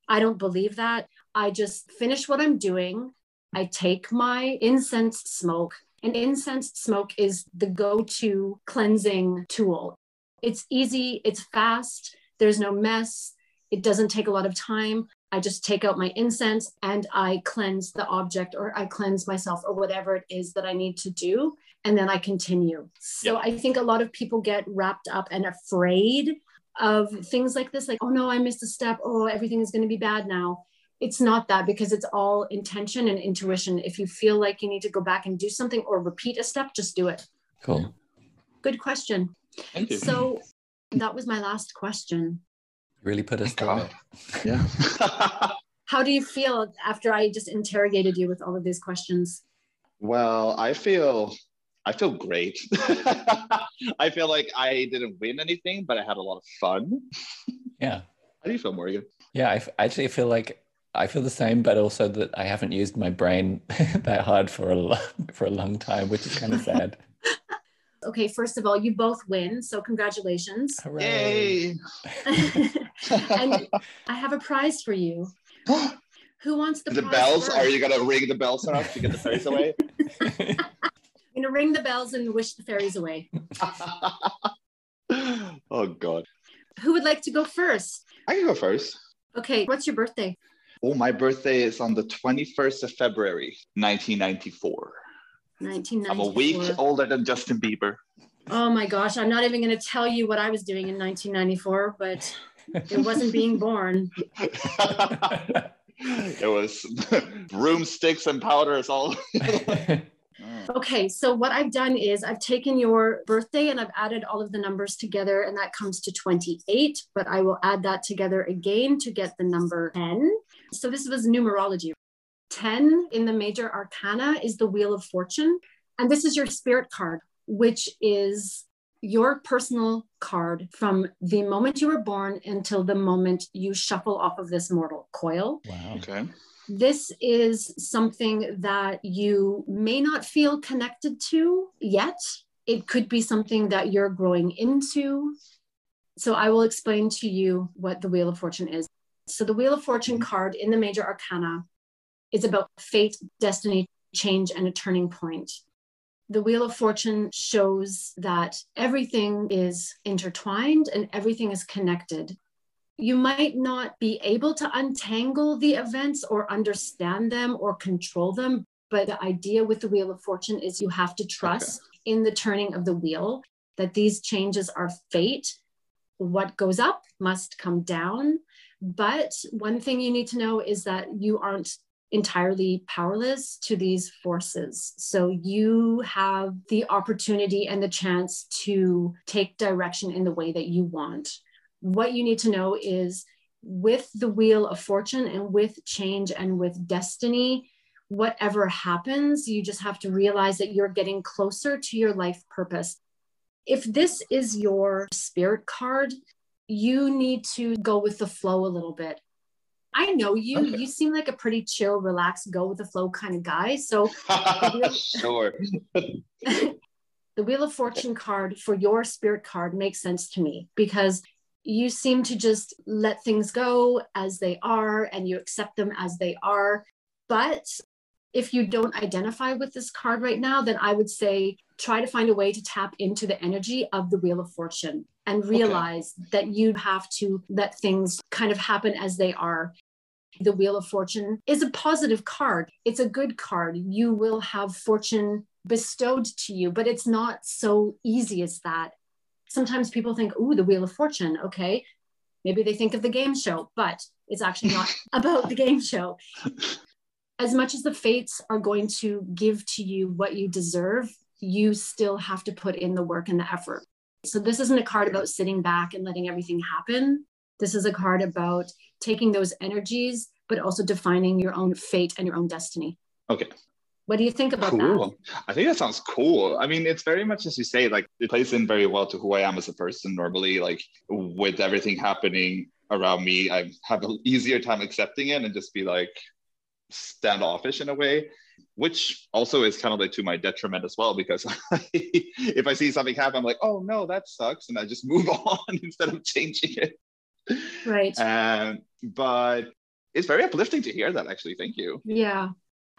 I don't believe that. I just finish what I'm doing. I take my incense smoke, and incense smoke is the go to cleansing tool. It's easy, it's fast, there's no mess, it doesn't take a lot of time. I just take out my incense and I cleanse the object or I cleanse myself or whatever it is that I need to do. And then I continue. So Yeah. I think a lot of people get wrapped up and afraid of things like this like, oh no, I missed a step. Oh, everything is going to be bad now. It's not that because it's all intention and intuition. If you feel like you need to go back and do something or repeat a step, just do it. Cool. Good question. Thank you. So that was my last question. Really put us through it. yeah. How do you feel after I just interrogated you with all of these questions? well, I feel I feel great. I feel like I didn't win anything, but I had a lot of fun. Yeah. How do you feel, Morgan? Yeah. I f- actually feel like I feel the same, but also that I haven't used my brain that hard for a long, for a long time, which is kind of sad. Okay, first of all, you both win, so congratulations. Hooray. Yay! and I have a prize for you. Who wants the, the prize bells, first? are you gonna ring the bells for us to get the prize away? I'm gonna ring the bells and wish the fairies away. oh god. Who would like to go first? I can go first. Okay, what's your birthday? Oh, my birthday is on the 21st of February, 1994. 1994. I'm a week older than Justin Bieber. Oh my gosh, I'm not even gonna tell you what I was doing in 1994, but it wasn't being born. it was broomsticks and powders all. Mm. Okay, so what I've done is I've taken your birthday and I've added all of the numbers together, and that comes to 28. But I will add that together again to get the number 10. So this was numerology. 10 in the major arcana is the Wheel of Fortune. And this is your spirit card, which is your personal card from the moment you were born until the moment you shuffle off of this mortal coil wow. okay. This is something that you may not feel connected to yet. It could be something that you're growing into. So I will explain to you what the Wheel of Fortune is. So the Wheel of Fortune mm-hmm. card in the major arcana is about fate, destiny, change, and a turning point. The Wheel of Fortune shows that everything is intertwined and everything is connected you might not be able to untangle the events or understand them or control them. But the idea with the Wheel of Fortune is you have to trust in the turning of the wheel that these changes are fate. What goes up must come down. But one thing you need to know is that you aren't entirely powerless to these forces. So you have the opportunity and the chance to take direction in the way that you want what you need to know is with the wheel of fortune and with change and with destiny, whatever happens, you just have to realize that you're getting closer to your life purpose. If this is your spirit card, you need to go with the flow a little bit. I know you, Okay. you seem like a pretty chill, relaxed, go with the flow kind of guy. So sure. the Wheel of Fortune card for your spirit card makes sense to me because you seem to just let things go as they are and you accept them as they are. But If you don't identify with this card right now, then I would say try to find a way to tap into the energy of the Wheel of Fortune and realize okay. that you have to let things kind of happen as they are. The Wheel of Fortune is a positive card. It's a good card. You will have fortune bestowed to you, but it's not so easy as that. Sometimes people think, "Ooh, the Wheel of Fortune." Okay, maybe they think of the game show, but it's actually not about the game show. As much as the fates are going to give to you what you deserve, you still have to put in the work and the effort. So, this isn't a card about sitting back and letting everything happen. This is a card about taking those energies, but also defining your own fate and your own destiny. Okay. What do you think about cool. that? I think that sounds cool. I mean, it's very much as you say, like it plays in very well to who I am as a person normally. Like with everything happening around me, I have an easier time accepting it and just be like standoffish in a way, which also is kind of like to my detriment as well, because if I see something happen, I'm like, oh no, that sucks. And I just move on instead of changing it. Right. Um, but it's very uplifting to hear that actually. Thank you. Yeah.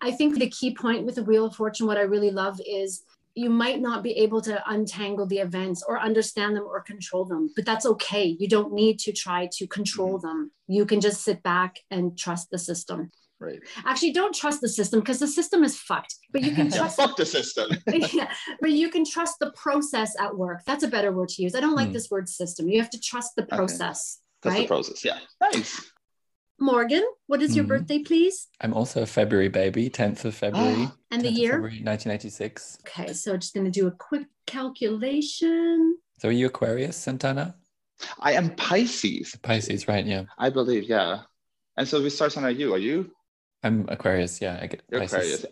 I think the key point with the Wheel of Fortune, what I really love is you might not be able to untangle the events or understand them or control them, but that's okay. You don't need to try to control mm-hmm. them. You can just sit back and trust the system. Right. Actually, don't trust the system because the system is fucked. But you can trust fuck the system. yeah, but you can trust the process at work. That's a better word to use. I don't like mm. this word system. You have to trust the process. Okay. That's right? the process. Yeah. Nice. Morgan, what is your mm. birthday, please? I'm also a February baby, 10th of February. and the year? February 1986. Okay, so just going to do a quick calculation. So are you Aquarius, Santana? I am Pisces. Pisces, right? Yeah. I believe, yeah. And so we start on are you? Are you? I'm Aquarius, yeah. I get You're Pisces. Aquarius.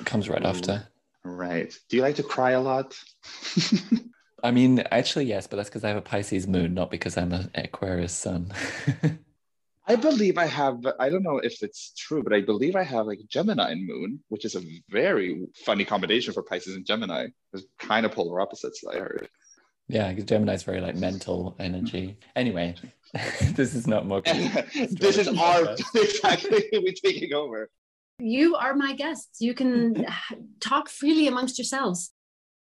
It comes right Ooh. after. Right. Do you like to cry a lot? I mean, actually, yes, but that's because I have a Pisces moon, not because I'm an Aquarius sun. I believe I have, I don't know if it's true, but I believe I have like Gemini and Moon, which is a very funny combination for Pisces and Gemini. It's kind of polar opposites, I heard. Yeah, because Gemini is very like mental energy. Anyway, this is not more. this is our exactly we're taking over. You are my guests. You can talk freely amongst yourselves.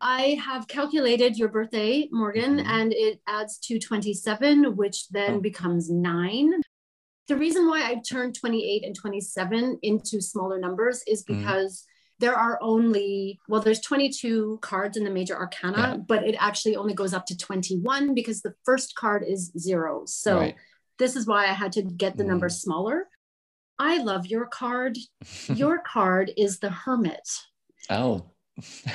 I have calculated your birthday, Morgan, mm-hmm. and it adds to 27, which then oh. becomes nine the reason why I turned 28 and 27 into smaller numbers is mm-hmm. because mm. there are only, well, there's 22 cards in the major arcana, yeah. but it actually only goes up to 21 because the first card is zero. So right. this is why I had to get the mm. number smaller. I love your card. your card is the Hermit. Oh.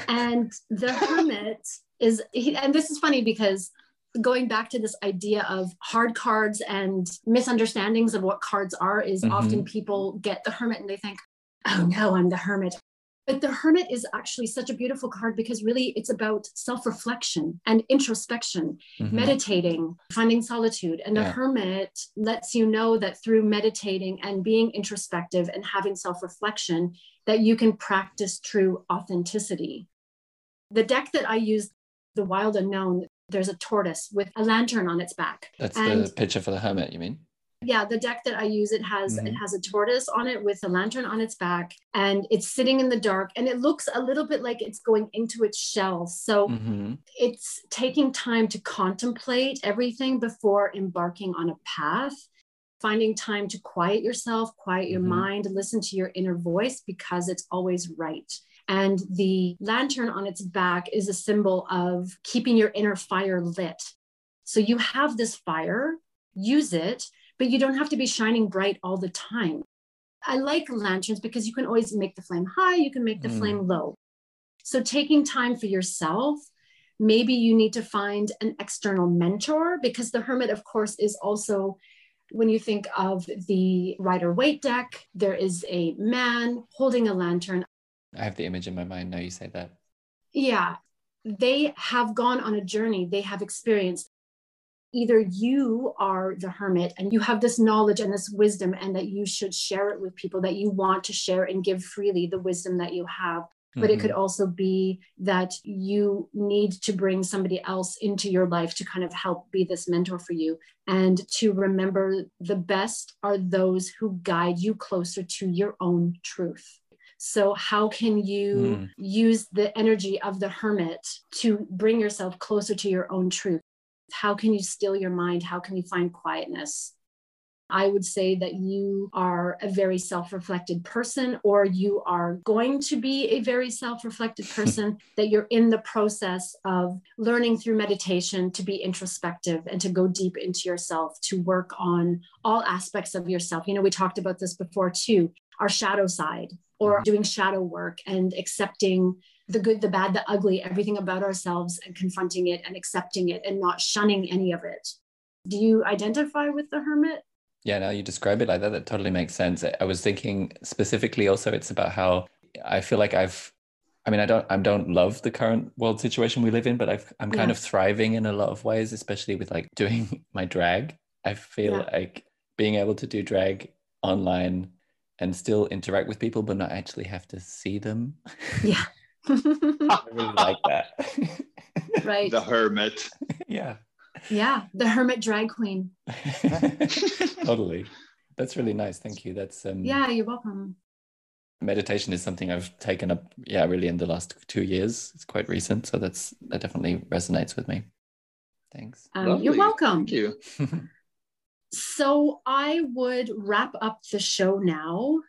and the Hermit is, and this is funny because going back to this idea of hard cards and misunderstandings of what cards are is mm-hmm. often people get the hermit and they think oh no i'm the hermit but the hermit is actually such a beautiful card because really it's about self-reflection and introspection mm-hmm. meditating finding solitude and the yeah. hermit lets you know that through meditating and being introspective and having self-reflection that you can practice true authenticity the deck that i use the wild unknown there's a tortoise with a lantern on its back. That's and, the picture for the hermit, you mean? Yeah, the deck that I use, it has mm-hmm. it has a tortoise on it with a lantern on its back, and it's sitting in the dark, and it looks a little bit like it's going into its shell. So mm-hmm. it's taking time to contemplate everything before embarking on a path finding time to quiet yourself, quiet your mm-hmm. mind, listen to your inner voice because it's always right. And the lantern on its back is a symbol of keeping your inner fire lit. So you have this fire, use it, but you don't have to be shining bright all the time. I like lanterns because you can always make the flame high, you can make the mm. flame low. So taking time for yourself, maybe you need to find an external mentor because the hermit, of course, is also when you think of the Rider Waite deck, there is a man holding a lantern. I have the image in my mind now you say that. Yeah. They have gone on a journey, they have experienced. Either you are the hermit and you have this knowledge and this wisdom, and that you should share it with people, that you want to share and give freely the wisdom that you have. But mm-hmm. it could mm-hmm. also be that you need to bring somebody else into your life to kind of help be this mentor for you. And to remember the best are those who guide you closer to your own truth. So, how can you Mm. use the energy of the hermit to bring yourself closer to your own truth? How can you still your mind? How can you find quietness? I would say that you are a very self reflected person, or you are going to be a very self reflected person, that you're in the process of learning through meditation to be introspective and to go deep into yourself, to work on all aspects of yourself. You know, we talked about this before too our shadow side, or mm-hmm. doing shadow work and accepting the good, the bad, the ugly, everything about ourselves and confronting it and accepting it and not shunning any of it. Do you identify with the hermit? Yeah, now you describe it like that, that totally makes sense. I was thinking specifically also it's about how I feel like I've I mean, I don't I don't love the current world situation we live in, but I've, I'm kind Yeah. of thriving in a lot of ways, especially with like doing my drag. I feel Yeah. like being able to do drag online and still interact with people, but not actually have to see them. Yeah. I really like that. right. The hermit. yeah. Yeah. The hermit drag queen. totally. That's really nice. Thank you. That's um Yeah, you're welcome. meditation is something I've taken up, yeah, really in the last two years. It's quite recent, so that's that definitely resonates with me. Thanks. Um, you're welcome. Thank you. So I would wrap up the show now.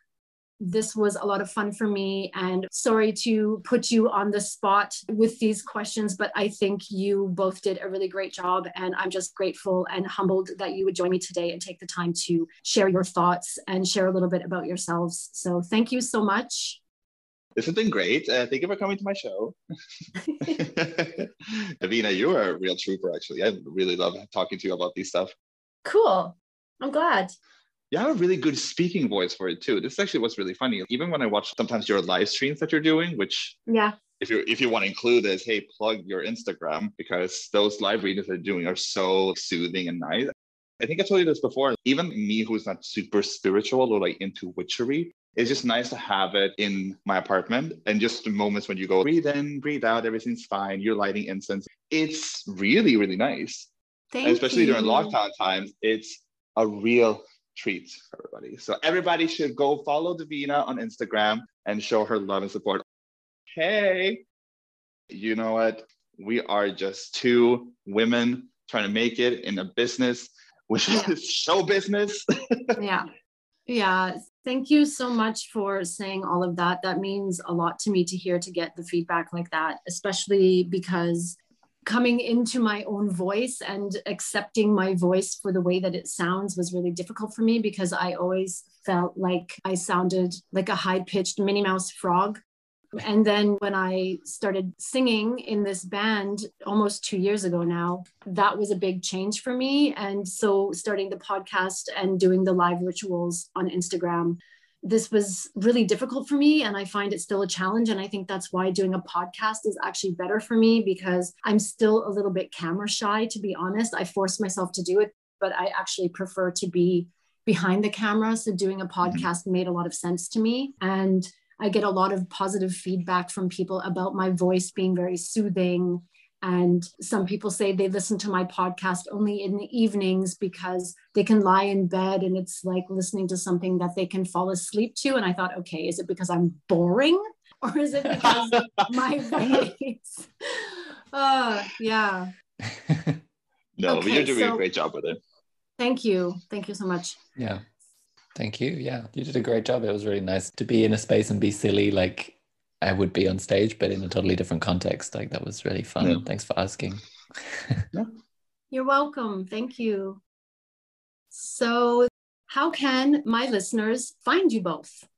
This was a lot of fun for me, and sorry to put you on the spot with these questions, but I think you both did a really great job. And I'm just grateful and humbled that you would join me today and take the time to share your thoughts and share a little bit about yourselves. So thank you so much. This has been great. Uh, thank you for coming to my show. Davina, you are a real trooper, actually. I really love talking to you about these stuff. Cool. I'm glad. You have a really good speaking voice for it too. This actually was really funny. Even when I watch sometimes your live streams that you're doing, which Yeah. if you if you want to include this, hey, plug your Instagram because those live readings they're doing are so soothing and nice. I think I told you this before. Even me, who's not super spiritual or like into witchery, it's just nice to have it in my apartment and just the moments when you go breathe in, breathe out, everything's fine. You're lighting incense. It's really, really nice. Thank And especially you. during lockdown times, it's a real treat for everybody. So everybody should go follow Davina on Instagram and show her love and support. Hey, you know what? We are just two women trying to make it in a business, which Yeah. is show business. yeah yeah thank you so much for saying all of that that means a lot to me to hear to get the feedback like that especially because coming into my own voice and accepting my voice for the way that it sounds was really difficult for me because i always felt like i sounded like a high pitched minnie mouse frog and then when I started singing in this band almost two years ago now, that was a big change for me. And so starting the podcast and doing the live rituals on Instagram, this was really difficult for me. And I find it still a challenge. And I think that's why doing a podcast is actually better for me because I'm still a little bit camera shy, to be honest. I force myself to do it, but I actually prefer to be behind the camera. So doing a mm-hmm. podcast made a lot of sense to me. And I get a lot of positive feedback from people about my voice being very soothing. And some people say they listen to my podcast only in the evenings because they can lie in bed and it's like listening to something that they can fall asleep to. And I thought, okay, is it because I'm boring or is it because my voice? oh, yeah. no, but Okay, you're doing so- a great job with it. Thank you. Thank you so much. yeah. Thank you. Yeah. You did a great job. It was really nice to be in a space and be silly like I would be on stage, but in a totally different context. Like that was really fun. Yeah. Thanks for asking. You're welcome. Thank you. So, how can my listeners find you both?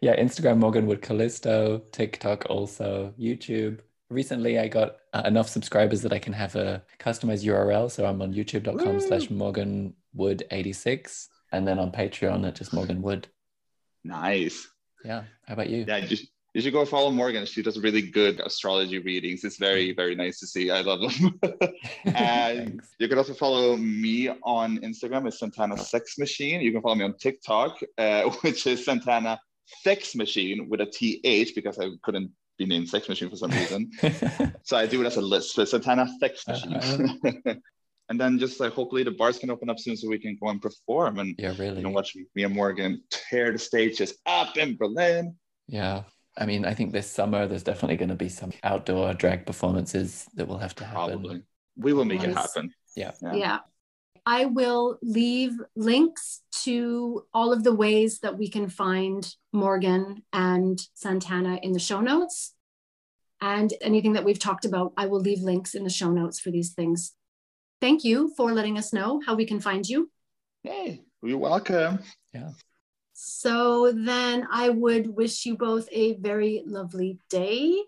Yeah, Instagram Morgan Wood Callisto, TikTok also, YouTube. Recently, I got uh, enough subscribers that I can have a customized URL. So I'm on youtube.com slash Morgan Wood 86 and then on Patreon at just Morgan Wood. Nice. Yeah. How about you? Yeah, you, should- you should go follow Morgan. She does really good astrology readings. It's very, very nice to see. I love them. and you can also follow me on Instagram. It's Santana Sex Machine. You can follow me on TikTok, uh, which is Santana Sex Machine with a TH because I couldn't be named Sex Machine for some reason. so I do it as a list. So Santana Sex Machine. Uh-huh. and then just like hopefully the bars can open up soon so we can go and perform and yeah, really. you know watch me and Morgan tear the stages up in Berlin. Yeah. I mean, I think this summer there's definitely going to be some outdoor drag performances that will have to happen. Probably. We will make it happen. Yeah. Yeah. Yeah. I will leave links to all of the ways that we can find Morgan and Santana in the show notes. And anything that we've talked about, I will leave links in the show notes for these things. Thank you for letting us know how we can find you. Hey, you're welcome. So then I would wish you both a very lovely day.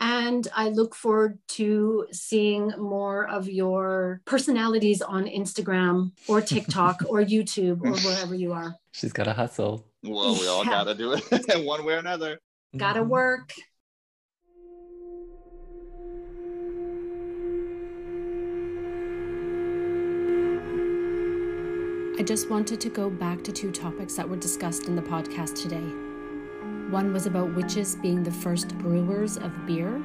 And I look forward to seeing more of your personalities on Instagram or TikTok or YouTube or wherever you are. She's got to hustle. Well, we all Yeah. gotta do it one way or another. Gotta work. I just wanted to go back to two topics that were discussed in the podcast today. One was about witches being the first brewers of beer,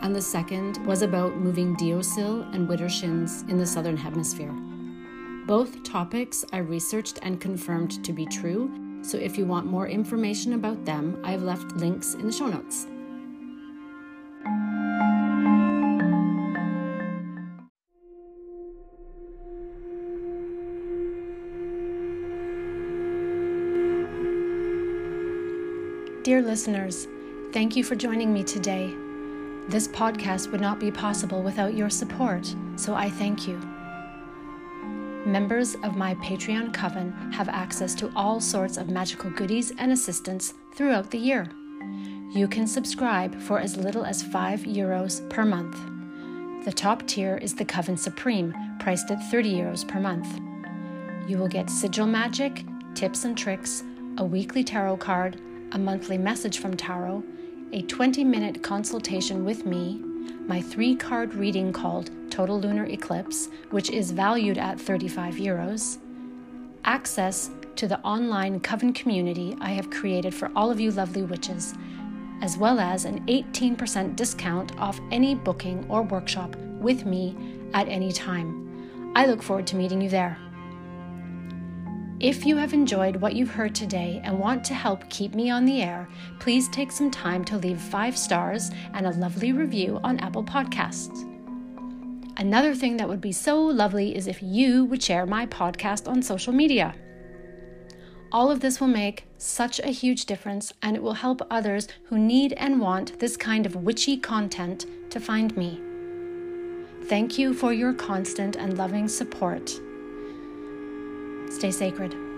and the second was about moving Deosil and Widdershins in the southern hemisphere. Both topics I researched and confirmed to be true, so if you want more information about them, I've left links in the show notes. Dear listeners, thank you for joining me today. This podcast would not be possible without your support, so I thank you. Members of my Patreon coven have access to all sorts of magical goodies and assistance throughout the year. You can subscribe for as little as 5 euros per month. The top tier is the Coven Supreme, priced at 30 euros per month. You will get sigil magic, tips and tricks, a weekly tarot card, a monthly message from tarot, a 20 minute consultation with me, my three card reading called Total Lunar Eclipse, which is valued at 35 euros, access to the online Coven community I have created for all of you lovely witches, as well as an 18% discount off any booking or workshop with me at any time. I look forward to meeting you there. If you have enjoyed what you've heard today and want to help keep me on the air, please take some time to leave five stars and a lovely review on Apple Podcasts. Another thing that would be so lovely is if you would share my podcast on social media. All of this will make such a huge difference and it will help others who need and want this kind of witchy content to find me. Thank you for your constant and loving support. Stay sacred.